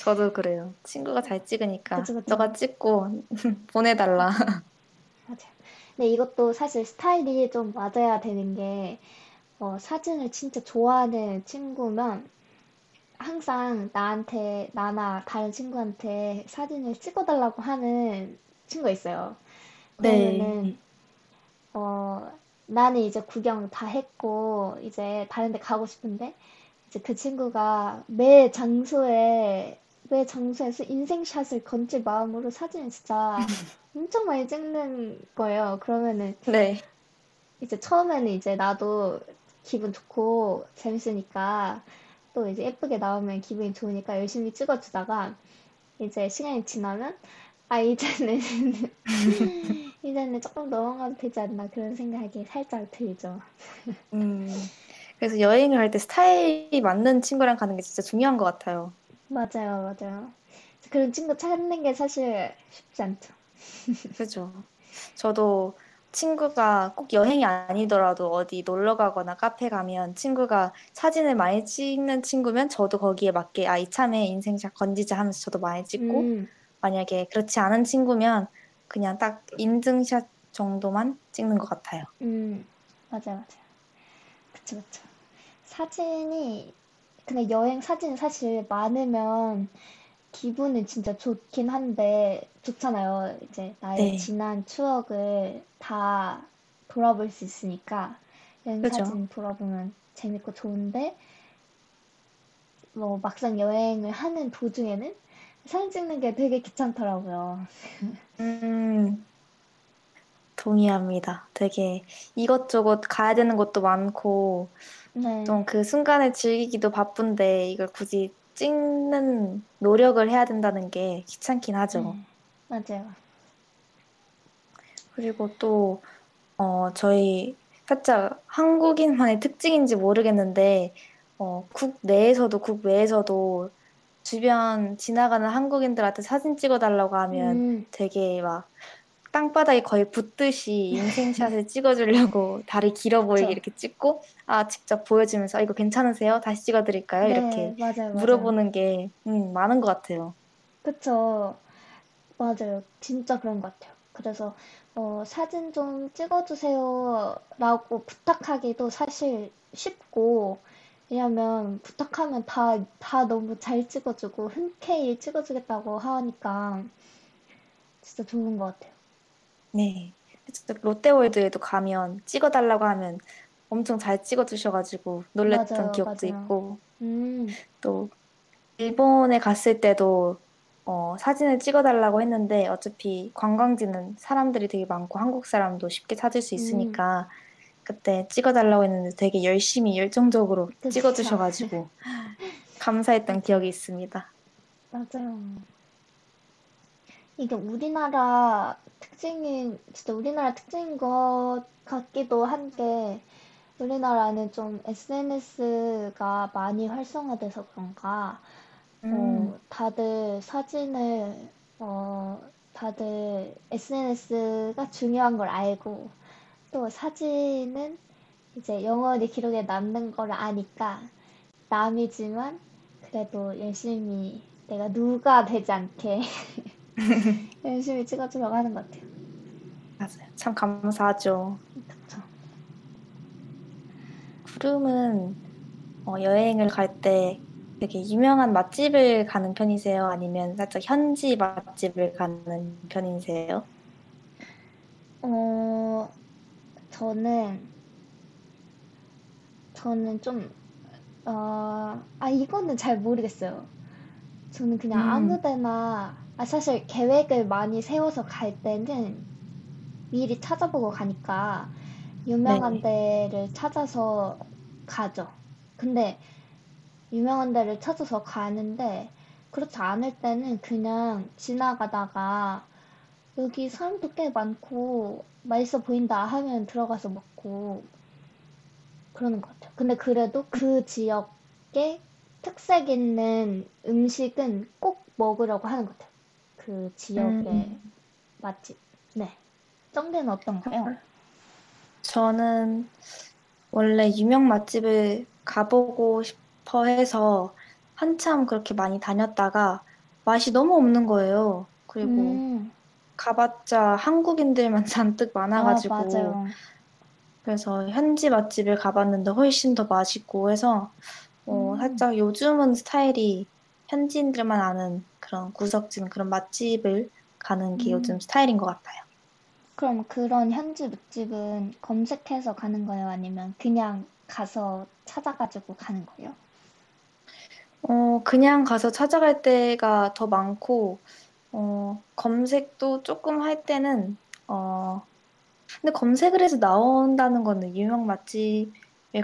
저도 그래요. 친구가 잘 찍으니까 그쵸, 그쵸. 너가 찍고 (laughs) 보내달라. (laughs) 맞아요. 근데 이것도 사실 스타일이 좀 맞아야 되는 게, 어, 사진을 진짜 좋아하는 친구면 항상 나한테, 나나 다른 친구한테 사진을 찍어달라고 하는 친구가 있어요. 네. 그러면은, 어, 나는 이제 구경 다 했고, 이제 다른 데 가고 싶은데, 이제 그 친구가 매 장소에, 매 장소에서 인생샷을 건질 마음으로 사진을 진짜 (laughs) 엄청 많이 찍는 거예요. 그러면은 네. 이제 처음에는 이제 나도 기분 좋고 재밌으니까 또 이제 예쁘게 나오면 기분이 좋으니까 열심히 찍어주다가 이제 시간이 지나면 아, 이제는 (laughs) 이제는 조금 넘어가도 되지 않나 그런 생각이 살짝 들죠. 음, 그래서 여행을 할 때 스타일이 맞는 친구랑 가는 게 진짜 중요한 것 같아요. 맞아요, 맞아요. 그런 친구 찾는 게 사실 쉽지 않죠. 그죠. 저도 친구가 꼭 여행이 아니더라도 어디 놀러 가거나 카페 가면 친구가 사진을 많이 찍는 친구면 저도 거기에 맞게 아, 이참에 인생샷 건지자 하면서 저도 많이 찍고 음, 만약에 그렇지 않은 친구면 그냥 딱 인증샷 정도만 찍는 것 같아요. 음, 맞아요, 맞아요. 그쵸, 그쵸. 사진이, 근데 여행 사진이 사실 많으면 기분은 진짜 좋긴 한데, 좋잖아요. 이제 나의 네. 지난 추억을 다 돌아볼 수 있으니까, 여행 그죠. 사진 돌아보면 재밌고 좋은데, 뭐 막상 여행을 하는 도중에는 사진 찍는 게 되게 귀찮더라고요. 음, 동의합니다. 되게 이것저것 가야 되는 것도 많고 네. 좀그 순간을 즐기기도 바쁜데 이걸 굳이 찍는 노력을 해야 된다는 게 귀찮긴 하죠. 네, 맞아요. 그리고 또, 어, 저희 살짝 한국인만의 특징인지 모르겠는데, 어, 국 내에서도 국 외에서도 주변 지나가는 한국인들한테 사진 찍어달라고 하면 음, 되게 막 땅바닥에 거의 붙듯이 인생샷을 (laughs) 찍어주려고 다리 길어 보이게 그쵸. 이렇게 찍고, 아, 직접 보여주면서, 아, 이거 괜찮으세요? 다시 찍어드릴까요? 네, 이렇게 맞아요, 맞아요. 물어보는 게, 음, 많은 것 같아요. 그쵸. 맞아요. 진짜 그런 것 같아요. 그래서, 어, 사진 좀 찍어주세요. 라고 부탁하기도 사실 쉽고, 왜냐면 부탁하면 다, 다 너무 잘 찍어주고, 흔쾌히 찍어주겠다고 하니까, 진짜 좋은 것 같아요. 네. 진짜 롯데월드에도 가면 찍어달라고 하면 엄청 잘 찍어주셔가지고 놀랬던 맞아요, 기억도 맞아요. 있고, 음, 또 일본에 갔을 때도 어, 사진을 찍어달라고 했는데 어차피 관광지는 사람들이 되게 많고 한국 사람도 쉽게 찾을 수 음, 있으니까 그때 찍어달라고 했는데 되게 열심히 열정적으로 그쵸. 찍어주셔가지고 (laughs) 감사했던 기억이 있습니다. 맞아요. 이게 우리나라 특징인, 진짜 우리나라 특징인 것 같기도 한 게, 우리나라는 좀 SNS가 많이 활성화돼서 그런가, 음, 어, 다들 사진을, 어, 다들 SNS가 중요한 걸 알고, 또 사진은 이제 영원히 기록에 남는 걸 아니까, 남이지만, 그래도 열심히 내가 누가 되지 않게 (laughs) (laughs) 열심히 찍어주려고 하는 것 같아요. 맞아요. 참 감사하죠. 그쵸. 구름은 어, 여행을 갈 때 되게 유명한 맛집을 가는 편이세요? 아니면 살짝 현지 맛집을 가는 편이세요? 어, 저는, 저는 좀, 어, 아, 이거는 잘 모르겠어요. 저는 그냥 음, 아무 데나, 아, 사실 계획을 많이 세워서 갈 때는 미리 찾아보고 가니까 유명한 네. 데를 찾아서 가죠. 근데 유명한 데를 찾아서 가는데 그렇지 않을 때는 그냥 지나가다가 여기 사람도 꽤 많고 맛있어 보인다 하면 들어가서 먹고 그러는 것 같아요. 근데 그래도 그 지역의 특색 있는 음식은 꼭 먹으려고 하는 것 같아요. 그 지역의 음. 맛집. 네. 정대는 어떤가요? 저는 원래 유명 맛집을 가보고 싶어 해서 한참 그렇게 많이 다녔다가 맛이 너무 없는 거예요. 그리고 음, 가봤자 한국인들만 (laughs) 잔뜩 아, 많아가지고 맞아요. 그래서 현지 맛집을 가봤는데 훨씬 더 맛있고 해서 어, 음. 살짝 요즘은 스타일이 현지인들만 아는 그런 구석진 그런 맛집을 가는 게 음. 요즘 스타일인 것 같아요. 그럼 그런 현지 맛집은 검색해서 가는 거예요? 아니면 그냥 가서 찾아가지고 가는 거예요? 어, 그냥 가서 찾아갈 때가 더 많고, 어, 검색도 조금 할 때는, 어, 근데 검색을 해서 나온다는 거는 유명 맛집일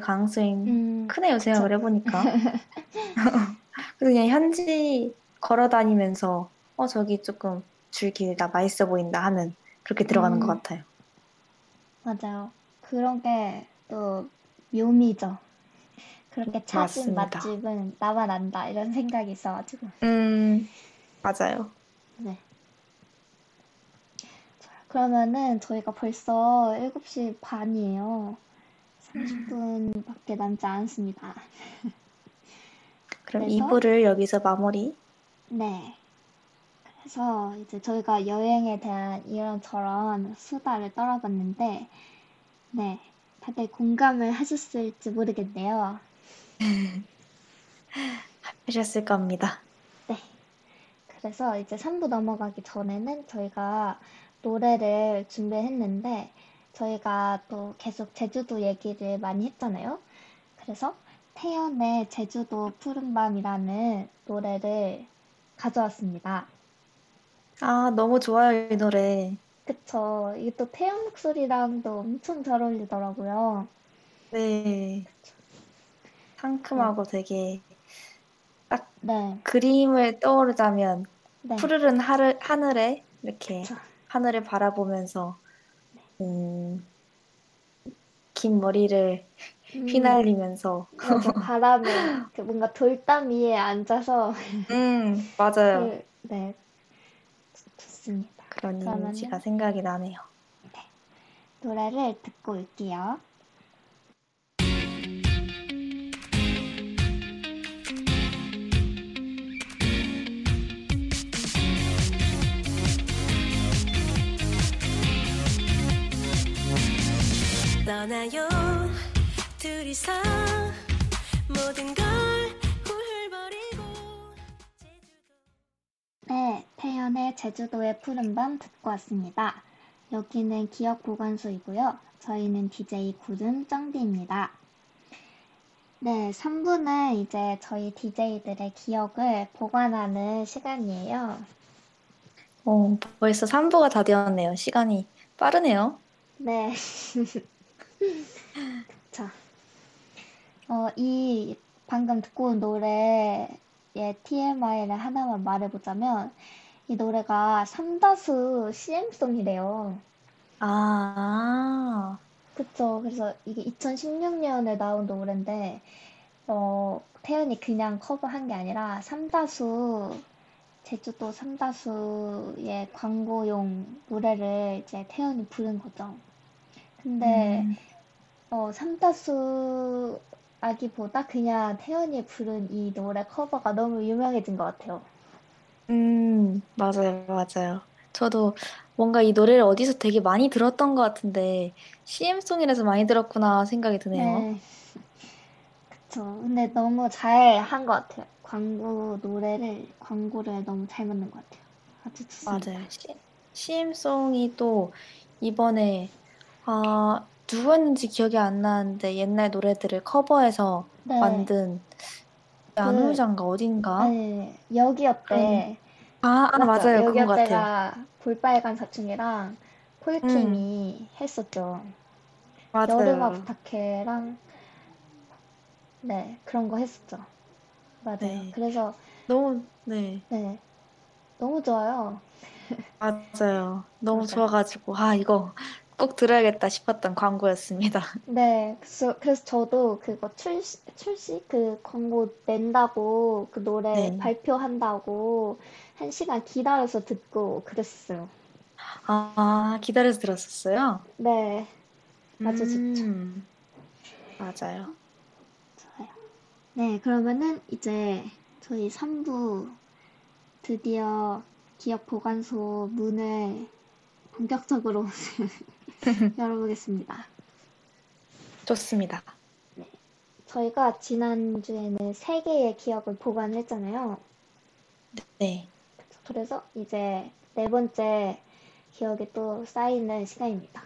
가능성이 음, 크네요, 그쵸. 생각을 해보니까. (laughs) (laughs) 그래서 그냥 현지 걸어 다니면서, 어, 저기 조금 줄 길다, 맛있어 보인다 하면 그렇게 들어가는 것 음. 같아요. 맞아요. 그런 게 또 묘미죠. 그렇게 찾은 맞습니다. 맛집은 나만 안다 이런 생각이 있어가지고. 음, 맞아요. 네. 자, 그러면은 저희가 벌써 7시 반이에요. 30분밖에 남지 않았습니다. 그럼 그래서? 2부를 여기서 마무리. 네. 그래서 이제 저희가 여행에 대한 이런저런 수다를 떨어봤는데, 네. 다들 공감을 하셨을지 모르겠네요. (laughs) 하셨을 겁니다. 네. 그래서 이제 3부 넘어가기 전에는 저희가 노래를 준비했는데, 저희가 또 계속 제주도 얘기를 많이 했잖아요. 그래서 태연의 제주도 푸른밤이라는 노래를 가져왔습니다. 아, 너무 좋아요, 이 노래. 그쵸. 이게 또 태연 목소리랑도 엄청 잘 어울리더라고요. 네. 상큼하고 되게 네, 그림을 떠오르자면 네. 푸르른 하늘, 하늘에 이렇게 그쵸. 하늘을 바라보면서 음, 긴 머리를 음, 휘날리면서 맞아. (laughs) 바람에 그 뭔가 돌담 위에 앉아서 음, 맞아요. 그, 네, 좋- 좋습니다. 그런 그러면은 이미지가 생각이 나네요. 노래를 듣고 올게요. 떠나요 둘이서 모든 걸 훌훌거리고 네, 태연의 제주도의 푸른 밤 듣고 왔습니다. 여기는 기억 보관소이고요. 저희는 DJ 구름 쩡디입니다. 네, 3부는 이제 저희 DJ들의 기억을 보관하는 시간이에요. 어, 벌써 3부가 다 되었네요. 시간이 빠르네요. 네. (laughs) 어, 이 방금 듣고 온 노래의 TMI를 하나만 말해보자면, 이 노래가 삼다수 CM송이래요. 아, 그쵸. 그래서 이게 2016년에 나온 노래인데, 어, 태연이 그냥 커버한 게 아니라 삼다수, 제주도 삼다수의 광고용 노래를 이제 태연이 부른 거죠. 근데, 음, 어, 삼다수 아기보다 그냥 태연이 부른 이 노래 커버가 너무 유명해진 것 같아요. 음, 맞아요, 맞아요. 저도 뭔가 이 노래를 어디서 되게 많이 들었던 것 같은데, CM송이라서 많이 들었구나 생각이 드네요. 네. 그쵸. 근데 너무 잘 한 것 같아요. 광고 노래를, 광고를 너무 잘 만든 것 같아요. 아주 좋습니다. 맞아요. 시, CM송이 또 이번에, 아, 누구였는지 기억이 안 나는데, 옛날 노래들을 커버해서 네. 만든, 그, 안울장가 어딘가? 아니, 여기였대. 아, 아, 맞죠? 맞아요. 그런 것 같아요. 여기였대가 볼빨간 사춘이랑 폴킴이 했었죠. 여름아 맞아요. 부탁해랑 네, 그런 거 했었죠. 맞아요. 네. 그래서 너무, 네. 네, 너무 좋아요. 맞아요. 너무 맞아요. 좋아가지고, 아, 이거 꼭 들어야겠다 싶었던 광고였습니다. (laughs) 네, 그래서, 그래서 저도 그거 출시, 출시? 그 광고 낸다고, 그 노래 네. 발표한다고 한 시간 기다려서 듣고 그랬어요. 아, 기다려서 들었었어요? 네, 아주 좋죠. 음, 맞아요. 좋아요. 네, 그러면은 이제 저희 3부 드디어 기업 보관소 문을 본격적으로 (laughs) 열어보겠습니다. 좋습니다. 저희가 지난주에는 3개의 기억을 보관했잖아요. 네. 그래서 이제 네 번째 기억이 또 쌓이는 시간입니다.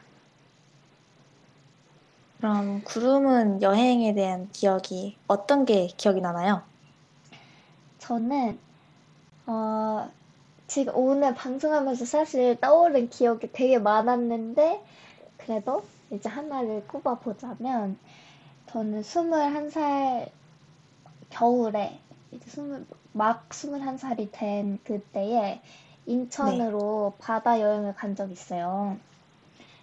그럼 구름은 여행에 대한 기억이 어떤 게 기억이 나나요? 저는 어, 지금 오늘 방송하면서 사실 떠오른 기억이 되게 많았는데 그래도 이제 하나를 꼽아보자면 저는 21살 겨울에 이제 20, 막 21살이 된 그때에 인천으로 바다 여행을 간 적이 있어요.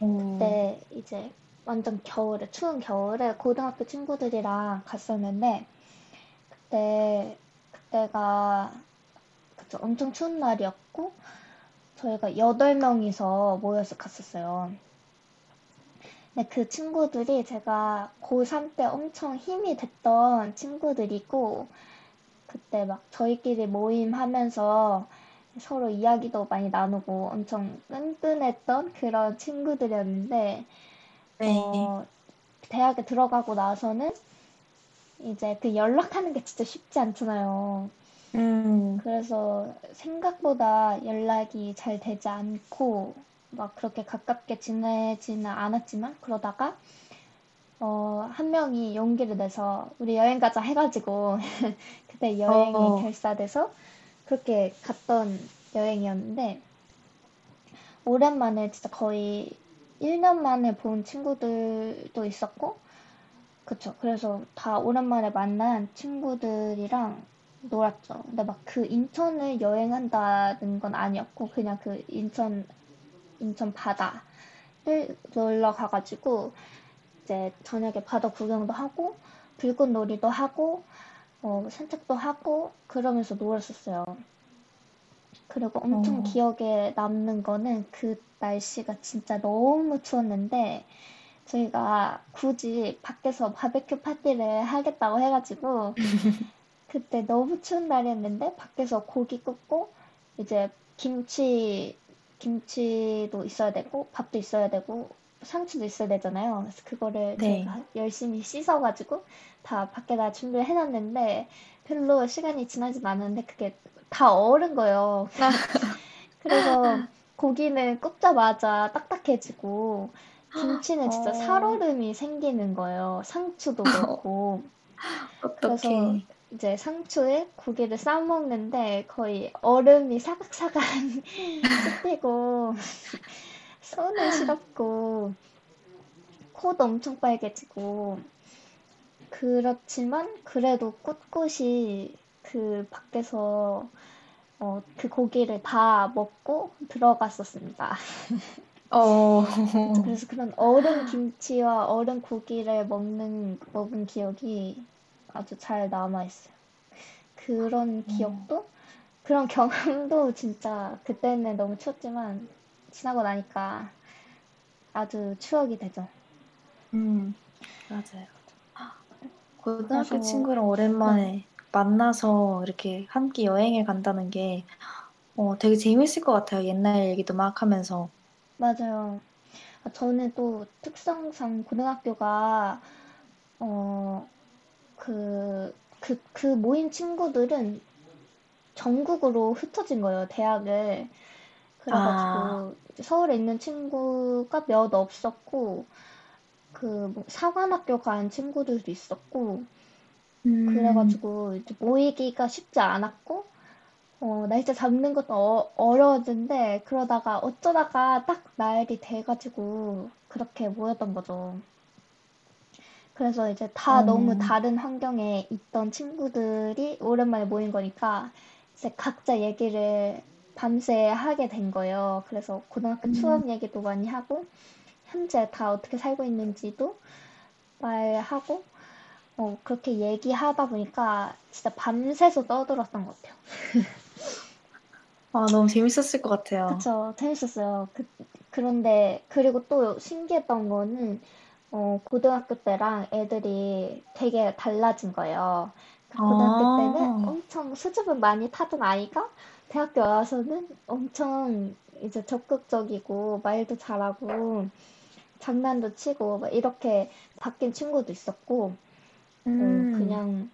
음, 그때 이제 완전 겨울에 추운 겨울에 고등학교 친구들이랑 갔었는데 그때 그때가 그쵸 엄청 추운 날이었고 저희가 여덟 명이서 모여서 갔었어요. 근데 그 친구들이 제가 고3 때 엄청 힘이 됐던 친구들이고 그때 막 저희끼리 모임하면서 서로 이야기도 많이 나누고 엄청 끈끈했던 그런 친구들이었는데 네. 어, 대학에 들어가고 나서는 이제 그 연락하는 게 진짜 쉽지 않잖아요. 음, 그래서 생각보다 연락이 잘 되지 않고 막 그렇게 가깝게 지내지는 않았지만 그러다가 어, 한 명이 용기를 내서 우리 여행 가자 해가지고 (laughs) 그때 여행이 어. 결사돼서 그렇게 갔던 여행이었는데 오랜만에 진짜 거의 1년 만에 본 친구들도 있었고 그쵸 그래서 다 오랜만에 만난 친구들이랑 놀았죠. 근데 막 그 인천을 여행한다는 건 아니었고 그냥 그 인천 인천 바다를 놀러 가가지고 이제 저녁에 바다 구경도 하고 불꽃 놀이도 하고 어, 산책도 하고 그러면서 놀았었어요. 그리고 엄청 어. 기억에 남는 거는 그 날씨가 진짜 너무 추웠는데 저희가 굳이 밖에서 바베큐 파티를 하겠다고 해가지고 (laughs) 그때 너무 추운 날이었는데 밖에서 고기 굽고 이제 김치 김치도 있어야 되고 밥도 있어야 되고 상추도 있어야 되잖아요. 그래서 그거를 네. 저희가 열심히 씻어가지고 다 밖에다 준비를 해놨는데 별로 시간이 지나진 않았는데 그게 다 얼은 거예요. (laughs) 그래서 고기는 굽자마자 딱딱해지고 김치는 진짜 어. 살얼음이 생기는 거예요. 상추도 그렇고. 그래서. 이제 상추에 고기를 싸 먹는데 거의 얼음이 사각사각 (laughs) 씹히고 손은 시렵고 코도 엄청 빨개지고 그렇지만 그래도 꿋꿋이 그 밖에서 어, 그 고기를 다 먹고 들어갔었습니다. 어, 그래서 그런 얼음 김치와 얼음 고기를 먹는 먹은 기억이 아주 잘 남아 있어요. 그런 기억도 그런 경험도 (laughs) 진짜 그때는 너무 추웠지만 지나고 나니까 아주 추억이 되죠. 음, 맞아요. 고등학교 그래서- 친구랑 오랜만에 만나서 이렇게 함께 여행을 간다는 게 어, 되게 재밌을 것 같아요. 옛날 얘기도 막 하면서. 맞아요. 아, 저는 또 특성상 고등학교가 어, 그, 그, 그 모인 친구들은 전국으로 흩어진 거예요, 대학을. 그래가지고 이제 서울에 있는 친구가 몇 없었고 그뭐 사관학교 간 친구들도 있었고 음, 그래가지고 이제 모이기가 쉽지 않았고 어, 날짜 잡는 것도 어, 어려웠는데 그러다가 어쩌다가 딱 날이 돼가지고 그렇게 모였던 거죠. 그래서 이제 다 어. 너무 다른 환경에 있던 친구들이 오랜만에 모인 거니까 이제 각자 얘기를 밤새 하게 된 거예요. 그래서 고등학교 음. 추억 얘기도 많이 하고 현재 다 어떻게 살고 있는지도 말하고 어, 그렇게 얘기하다 보니까 진짜 밤새서 떠들었던 것 같아요. (laughs) 아, 너무 재밌었을 것 같아요. 그쵸, 재밌었어요. 그, 그런데, 그리고 또 신기했던 거는, 어, 고등학교 때랑 애들이 되게 달라진 거예요. 그 고등학교 아. 때는 엄청 수줍은 많이 타던 아이가 대학교 와서는 엄청 이제 적극적이고 말도 잘하고 장난도 치고 막 이렇게 바뀐 친구도 있었고, 음. 어, 그냥,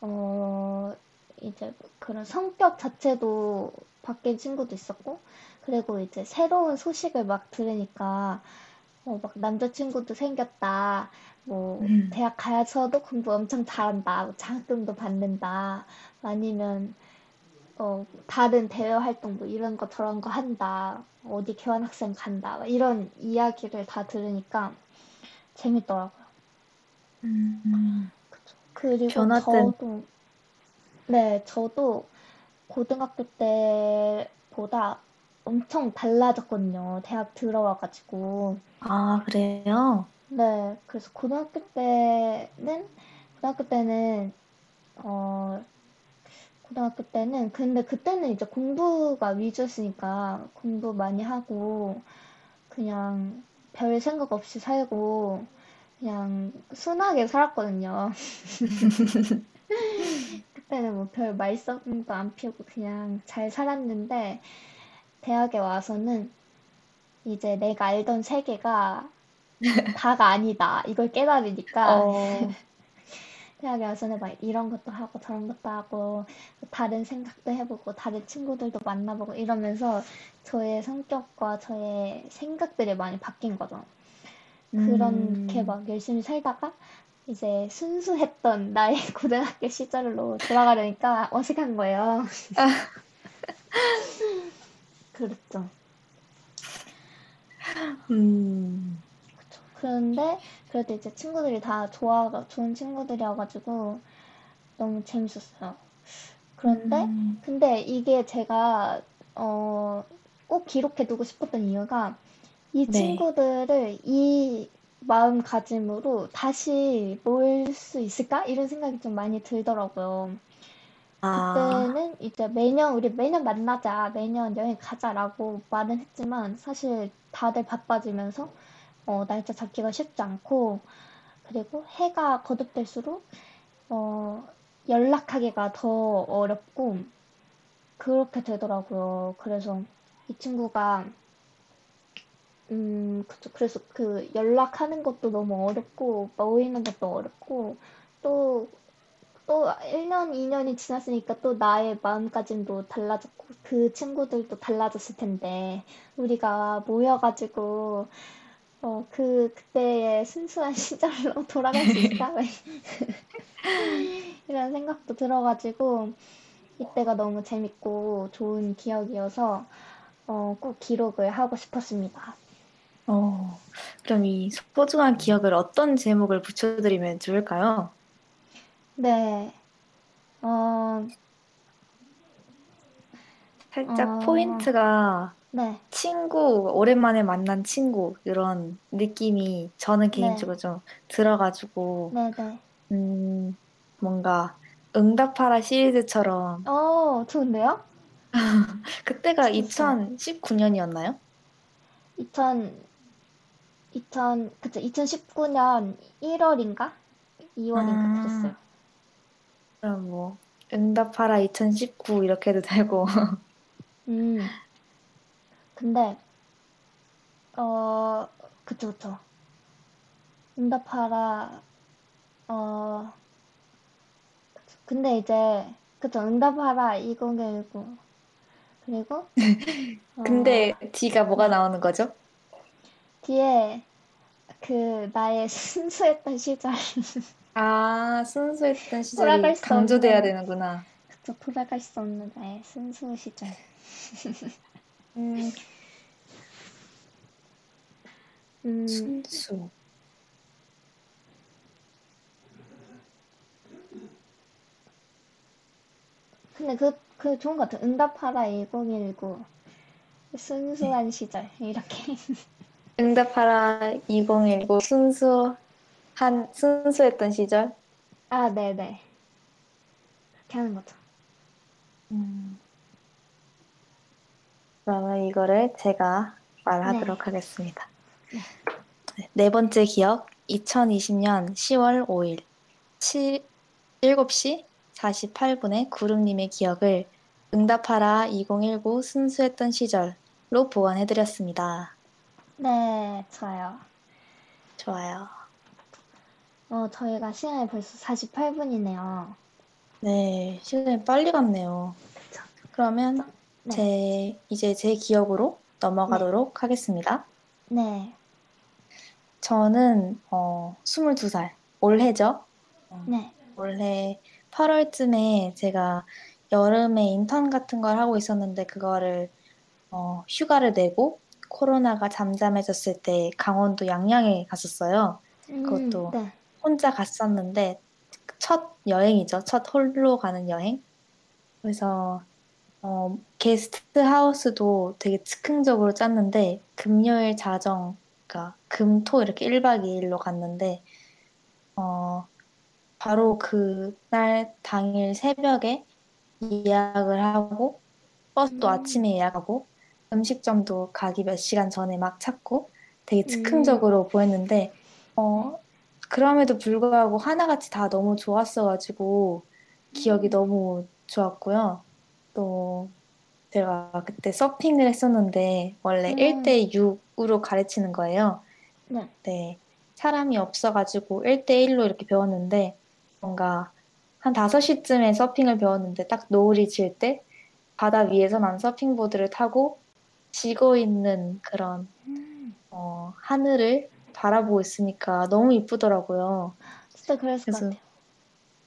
어, 이제 그런 성격 자체도 바뀐 친구도 있었고, 그리고 이제 새로운 소식을 막 들으니까, 어, 막 남자친구도 생겼다, 뭐, 음. 대학 가서도 공부 엄청 잘한다, 뭐 장학금도 받는다, 아니면, 어, 다른 대외 활동 뭐 이런 거 저런 거 한다, 어디 교환학생 간다, 막 이런 이야기를 다 들으니까 재밌더라고요. 음. 그리고 저도 네, 저도 고등학교 때보다 엄청 달라졌거든요. 대학 들어와가지고. 아, 그래요? 네, 그래서 고등학교 때는 고등학교 때는 어 고등학교 때는 근데 그때는 이제 공부가 위주였으니까 공부 많이 하고 그냥 별 생각 없이 살고 그냥 순하게 살았거든요. (laughs) (laughs) 그때는 뭐 별 말썽도 안 피우고 그냥 잘 살았는데 대학에 와서는 이제 내가 알던 세계가 (laughs) 다가 아니다. 이걸 깨달으니까 어, (laughs) 대학에 와서는 막 이런 것도 하고 저런 것도 하고 다른 생각도 해보고 다른 친구들도 만나보고 이러면서 저의 성격과 저의 생각들이 많이 바뀐 거죠. 그렇게 음. 막 열심히 살다가 이제 순수했던 나의 (laughs) 고등학교 시절로 돌아가려니까 어색한 거예요. 그렇죠. 음. 그런데 그래도 이제 친구들이 다 좋아 좋은 친구들이어가지고 너무 재밌었어요. 그런데 음. 근데 이게 제가 어, 꼭 기록해 두고 싶었던 이유가 이 네. 친구들을 이 마음가짐으로 다시 모을 수 있을까? 이런 생각이 좀 많이 들더라고요. 아, 그때는 이제 매년 우리 매년 만나자, 매년 여행 가자라고 말은 했지만 사실 다들 바빠지면서 어, 날짜 잡기가 쉽지 않고 그리고 해가 거듭될수록 어, 연락하기가 더 어렵고 그렇게 되더라고요. 그래서 이 친구가 음, 그쵸. 그래서 그 연락하는 것도 너무 어렵고 모이는 것도 어렵고 또 또 1년, 2년이 지났으니까 또 나의 마음가짐도 달라졌고 그 친구들도 달라졌을 텐데 우리가 모여가지고 어, 그 그때의 순수한 (laughs) 시절로 돌아갈 수 있을까? (laughs) 이런 생각도 들어가지고 이때가 너무 재밌고 좋은 기억이어서 어, 꼭 기록을 하고 싶었습니다. 어. 그럼 이 소중한 기억을 어떤 제목을 붙여드리면 좋을까요? 네. 어, 살짝 어. 포인트가 네. 친구, 오랜만에 만난 친구, 이런 느낌이 저는 네. 개인적으로 좀 들어가지고, 네, 네. 음, 뭔가 응답하라 시리즈처럼, 어, 좋은데요? (laughs) 그때가 진짜. 2019년이었나요? 2000, 2000, 그쵸, 2019년 1월인가? 2월인가 아. 그랬어요. 그럼 뭐, 응답하라 2019 이렇게 해도 되고, (laughs) 음. 근데, 어, 그쵸, 그쵸. 응답하라, 어, 그쵸. 근데 이제, 그쵸, 응답하라 2019. 그리고, (laughs) 어, 근데 뒤가 뭐가 나오는 거죠? 뒤에, 그, 나의 순수했던 시절. (laughs) 아, 순수했던 시절이 강조돼야 되는구나. 그쵸, 돌아갈 수 없는 나의 순수 시절. (laughs) 음, 음, 순수. 근데 그, 그 좋은 것 같아. 응답하라 1019. 순수한 시절. 이렇게. (laughs) 응답하라 2019 순수 한 순수했던 시절. 아, 네네. 그렇게 하는 거죠. 음. 그러면 이거를 제가 말하도록 네. 하겠습니다. 네, 네 번째 기억, 2020년 10월 5일 7, 7시 48분에 구름님의 기억을 응답하라 2019 순수했던 시절로 보완해드렸습니다. 네, 좋아요. 좋아요. 어, 저희가 시간이 벌써 48분이네요. 네, 시간이 빨리 갔네요. 그쵸. 그러면 네. 제 이제 제 기억으로 넘어가도록 하겠습니다. 네, 저는 어, 22살 올해죠. 네. 올해 8월쯤에 제가 여름에 인턴 같은 걸 하고 있었는데 그거를 어, 휴가를 내고 코로나가 잠잠해졌을 때 강원도 양양에 갔었어요. 음, 그것도 네. 혼자 갔었는데 첫 여행이죠. 첫 홀로 가는 여행. 그래서 어, 게스트 하우스도 되게 즉흥적으로 짰는데 금요일 자정, 그러니까 금토 이렇게 1박 2일로 갔는데 어, 바로 그날 당일 새벽에 예약을 하고 버스도 음. 아침에 예약하고 음식점도 가기 몇 시간 전에 막 찾고 되게 음. 즉흥적으로 보였는데 어, 그럼에도 불구하고 하나같이 다 너무 좋았어가지고 기억이 너무 좋았고요. 또 제가 그때 서핑을 했었는데 원래 음. 1대 6으로 가르치는 거예요. 네. 네. 사람이 없어가지고 1대 1로 이렇게 배웠는데 뭔가 한 5시쯤에 서핑을 배웠는데 딱 노을이 질 때 바다 위에서 난 서핑보드를 타고 지고 있는 그런 음, 어, 하늘을 바라보고 있으니까 너무 이쁘더라고요. 진짜 그랬을 것 그래서 같아요.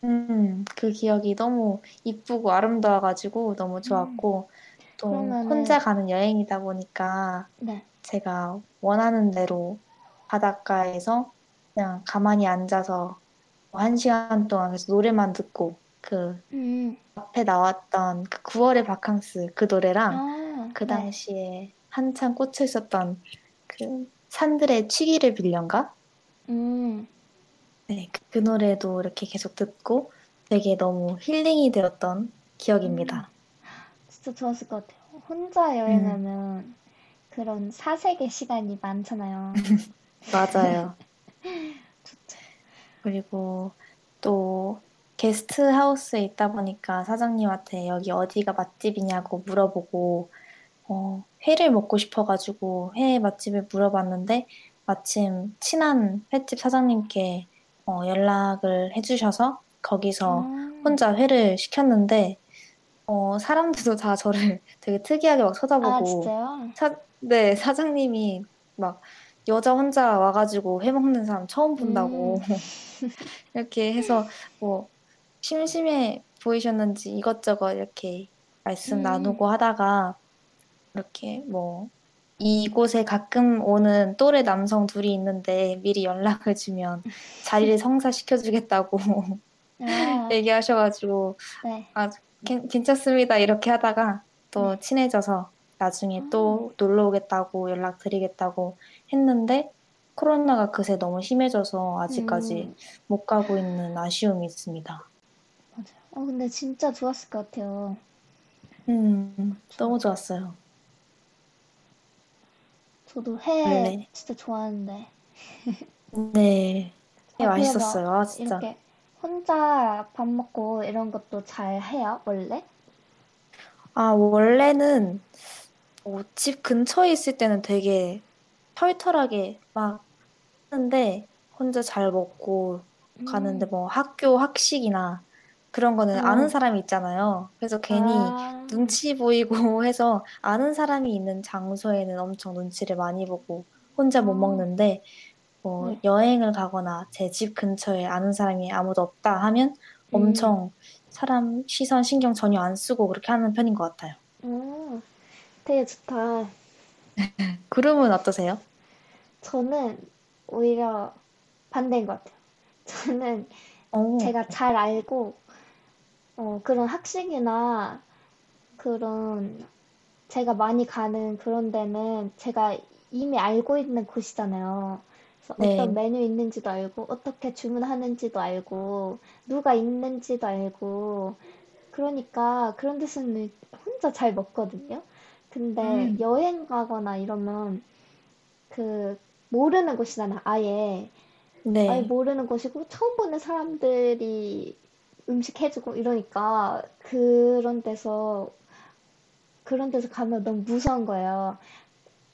음, 그 기억이 너무 이쁘고 아름다워가지고 너무 좋았고 또 그러면은- 혼자 가는 여행이다 보니까 네. 제가 원하는 대로 바닷가에서 그냥 가만히 앉아서 뭐한 시간 동안 계속 노래만 듣고 그 음, 앞에 나왔던 그 9월의 바캉스 그 노래랑 아, 그 네. 당시에 한창 꽂혀 있었던 그 산들의 취기를 빌려인가? 음, 네, 그, 그 노래도 이렇게 계속 듣고 되게 너무 힐링이 되었던 기억입니다. 진짜 좋았을 것 같아요. 혼자 여행하면 음. 그런 사색의 시간이 많잖아요. (laughs) 맞아요. (laughs) 좋죠. 그리고 또 게스트 하우스에 있다 보니까 사장님한테 여기 어디가 맛집이냐고 물어보고 어, 회를 먹고 싶어가지고 회 맛집을 물어봤는데 마침 친한 횟집 사장님께 어, 연락을 해주셔서 거기서 아, 혼자 회를 시켰는데 어, 사람들도 다 저를 (laughs) 되게 특이하게 막 아, 쳐다보고 진짜요? 사, 네, 사장님이 막 여자 혼자 와가지고 회 먹는 사람 처음 본다고 (laughs) 이렇게 해서 뭐 심심해 보이셨는지 이것저것 이렇게 말씀 음. 나누고 하다가 이렇게 뭐 이곳에 가끔 오는 또래 남성 둘이 있는데 미리 연락을 주면 자리를 성사시켜주겠다고 아, (laughs) 얘기하셔가지고 네. 아, 괜, 괜찮습니다. 이렇게 하다가 또 친해져서 나중에 또 놀러 오겠다고 연락드리겠다고 했는데 코로나가 그새 너무 심해져서 아직까지 음, 못 가고 있는 아쉬움이 있습니다. 맞아요. 어, 근데 진짜 좋았을 것 같아요. 음, 너무 좋았어요. 저도 회 원래. 진짜 좋아하는데. 네. 네, 아, 맛있었어요. 아, 진짜. 이렇게 혼자 밥 먹고 이런 것도 잘 해요, 원래? 아, 원래는 어, 집 근처에 있을 때는 되게 털털하게 막 하는데 혼자 잘 먹고 가는데 음. 뭐 학교 학식이나 그런 거는 음. 아는 사람이 있잖아요. 그래서 괜히 아, 눈치 보이고 (laughs) 해서 아는 사람이 있는 장소에는 엄청 눈치를 많이 보고 혼자 못 아. 먹는데 뭐 네. 여행을 가거나 제 집 근처에 아는 사람이 아무도 없다 하면 음. 엄청 사람 시선 신경 전혀 안 쓰고 그렇게 하는 편인 것 같아요. 오, 되게 좋다. (laughs) 구름은 어떠세요? 저는 오히려 반대인 것 같아요. 저는 오, 제가 잘 알고 어, 그런 학식이나 그런 제가 많이 가는 그런 데는 제가 이미 알고 있는 곳이잖아요. 그래서 네. 어떤 메뉴 있는지도 알고, 어떻게 주문하는지도 알고, 누가 있는지도 알고, 그러니까 그런 데서는 혼자 잘 먹거든요. 근데 음. 여행 가거나 이러면 그 모르는 곳이잖아, 아예. 아예 네. 모르는 곳이고 처음 보는 사람들이 음식 해주고 이러니까 그런 데서 그런 데서 가면 너무 무서운 거예요.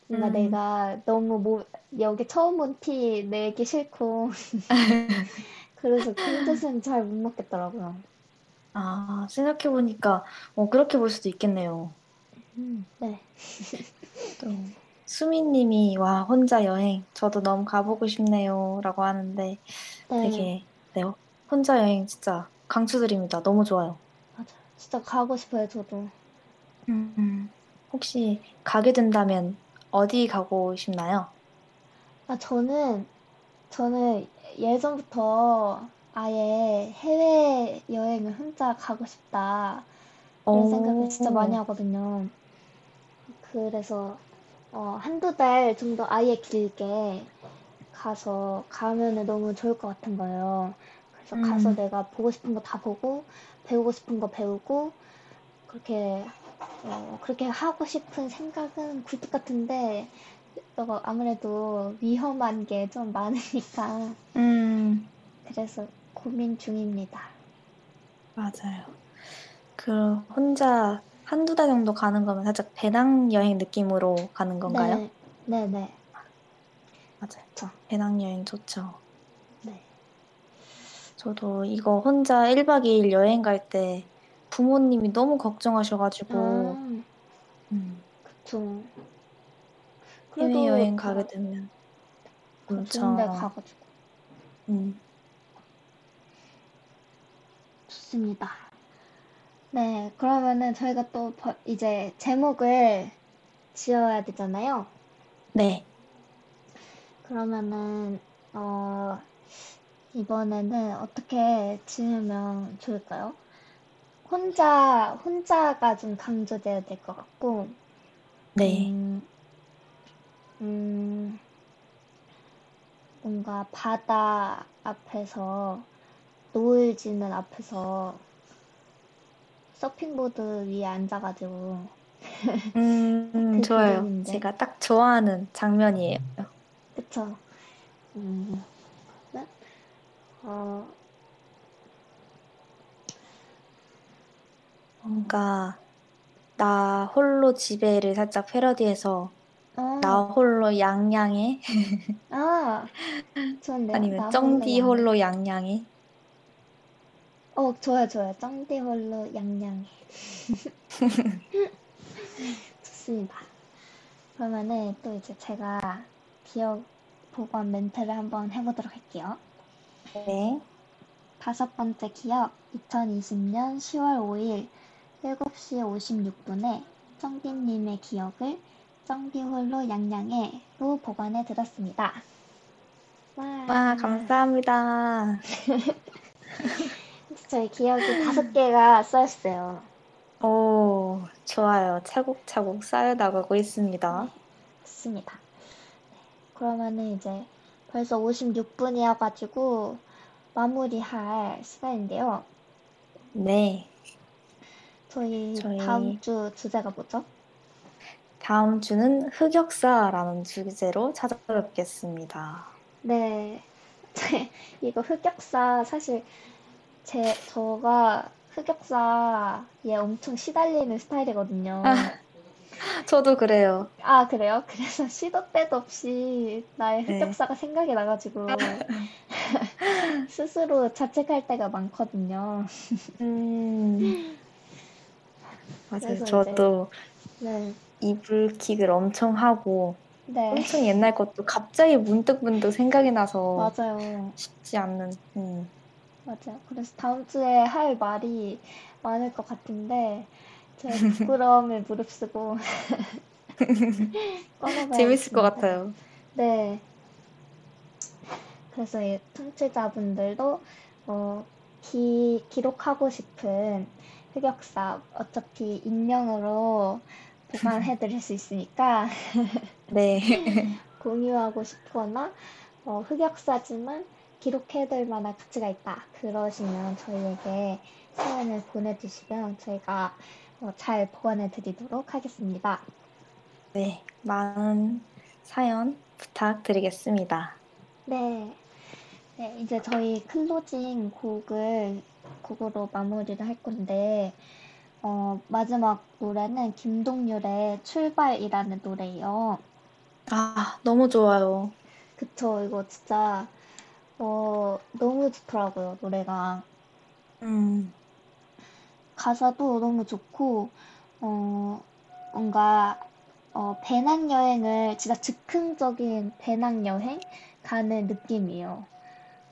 뭔가 음. 내가 너무 뭐 여기 처음 온 티 내기 싫고 (laughs) 그래서 그런 데서는 잘못 먹겠더라고요. 아, 생각해 보니까, 어, 그렇게 볼 수도 있겠네요. 네. 또, 수미님이, 와, 혼자 여행, 저도 너무 가보고 싶네요. 라고 하는데, 네. 되게, 네, 혼자 여행 진짜 강추드립니다. 너무 좋아요. 맞아. 진짜 가고 싶어요, 저도. 음, 혹시 가게 된다면 어디 가고 싶나요? 아, 저는, 저는 예전부터 아예 해외 여행을 혼자 가고 싶다. 그런 생각을 진짜 오. 많이 하거든요. 그래서, 어, 한두 달 정도 아예 길게 가서 가면은 너무 좋을 것 같은 거예요. 그래서 음. 가서 내가 보고 싶은 거 다 보고, 배우고 싶은 거 배우고, 그렇게, 어, 그렇게 하고 싶은 생각은 굴뚝 같은데, 어, 아무래도 위험한 게 좀 많으니까, 음, 그래서 고민 중입니다. 맞아요. 그, 혼자 한두 달 정도 가는 거면 살짝 배낭 여행 느낌으로 가는 건가요? 네, 네, 네. 맞아요. 그쵸. 배낭 여행 좋죠. 네. 저도 이거 혼자 1박 2일 여행 갈 때 부모님이 너무 걱정하셔 가지고, 아, 음, 그쵸. 그래도 해외여행 다 가게 되면 그 좋은 데 엄청, 가 가지고. 음, 좋습니다. 네, 그러면은 저희가 또 버- 이제 제목을 지어야 되잖아요. 네. 그러면은, 어, 이번에는 어떻게 지으면 좋을까요? 혼자, 혼자가 좀 강조돼야 될 것 같고, 네. 음, 음, 뭔가 바다 앞에서, 노을 지는 앞에서 서핑보드 위에 앉아가지고, (laughs) 음, 그 좋아요. 제가 딱 좋아하는 장면이에요. 그쵸? 음, 네? 어, 뭔가, 나 홀로 집에를 살짝 패러디해서, 나 어, 홀로 양양에? 아, 좋은데요? 아니면 나 홀로 쩡디 양양. 홀로 양양에? 어, 좋아요, 좋아요. 쩡디 홀로 양양. (laughs) 좋습니다. 그러면은 또 이제 제가 기억 보관 멘트를 한번 해보도록 할게요. 네. 다섯 번째 기억, 2020년 10월 5일 7시 56분에 쩡디님의 기억을 쩡디홀로 양양에로 보관해 드렸습니다. 와, 와, 감사합니다. (laughs) 저희 기억이 다섯 개가 쌓였어요. 오, 좋아요. 차곡차곡 쌓여 나가고 있습니다. 좋습니다. 네, 그러면은 이제 벌써 56분이어가지고 마무리할 시간인데요. 네. 저희 저희 다음 주 주제가 뭐죠? 다음 주는 흑역사라는 주제로 찾아뵙겠습니다. 네, (laughs) 이거 흑역사 사실 제 저가 흑역사에 엄청 시달리는 스타일이거든요. 저도 그래요. 아, 그래요? 그래서 시도 때도 없이 나의 네. 흑역사가 생각이 나가지고 (laughs) 스스로 자책할 때가 많거든요. 음, 맞아요. 저도 네, 이불킥을 엄청 하고 네, 엄청 옛날 것도 갑자기 문득문득 생각이 나서 맞아요. 쉽지 않는. 음. 맞아요. 그래서 다음 주에 할 말이 많을 것 같은데, 제가 부끄러움을 무릅쓰고. (laughs) 재밌을 것 같아요. 네. 그래서 이 청취자분들도 어, 기, 기록하고 싶은 흑역사 어차피 익명으로 보관해 드릴 수 있으니까 (laughs) 네. (laughs) 공유하고 싶거나 어, 흑역사지만 기록해둘 만한 가치가 있다. 그러시면 저희에게 사연을 보내주시면 저희가 어, 잘 보관해 드리도록 하겠습니다. 네. 많은 사연 부탁드리겠습니다. 네. 네, 이제 저희 클로징 곡을 곡으로 마무리를 할 건데 어, 마지막 노래는 김동률의 출발이라는 노래예요. 아, 너무 좋아요. 그쵸, 이거 진짜 어, 너무 좋더라고요, 노래가. 음, 가사도 너무 좋고, 어, 뭔가, 어, 배낭여행을, 진짜 즉흥적인 배낭여행 가는 느낌이에요.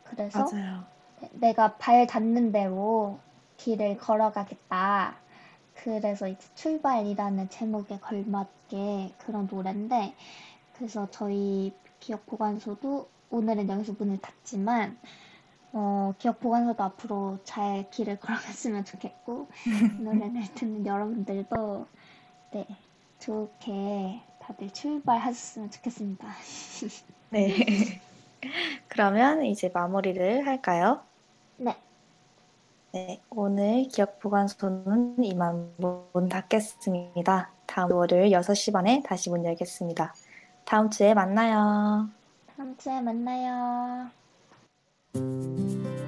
그래서 맞아요. 내가 발 닿는 대로 길을 걸어가겠다. 그래서 이제 출발이라는 제목에 걸맞게 그런 노래인데, 그래서 저희 기억 보관소도 오늘은 여기서 문을 닫지만, 어, 기억 보관소도 앞으로 잘 길을 걸어갔으면 좋겠고, 이 노래를 (laughs) 듣는 여러분들도, 네, 좋게 다들 출발하셨으면 좋겠습니다. (laughs) 네. 그러면 이제 마무리를 할까요? 네, 네. 오늘 기억 보관소는 이만 문 닫겠습니다. 다음 월요일 6시 반에 다시 문 열겠습니다. 다음 주에 만나요. 다음 주에 만나요. Música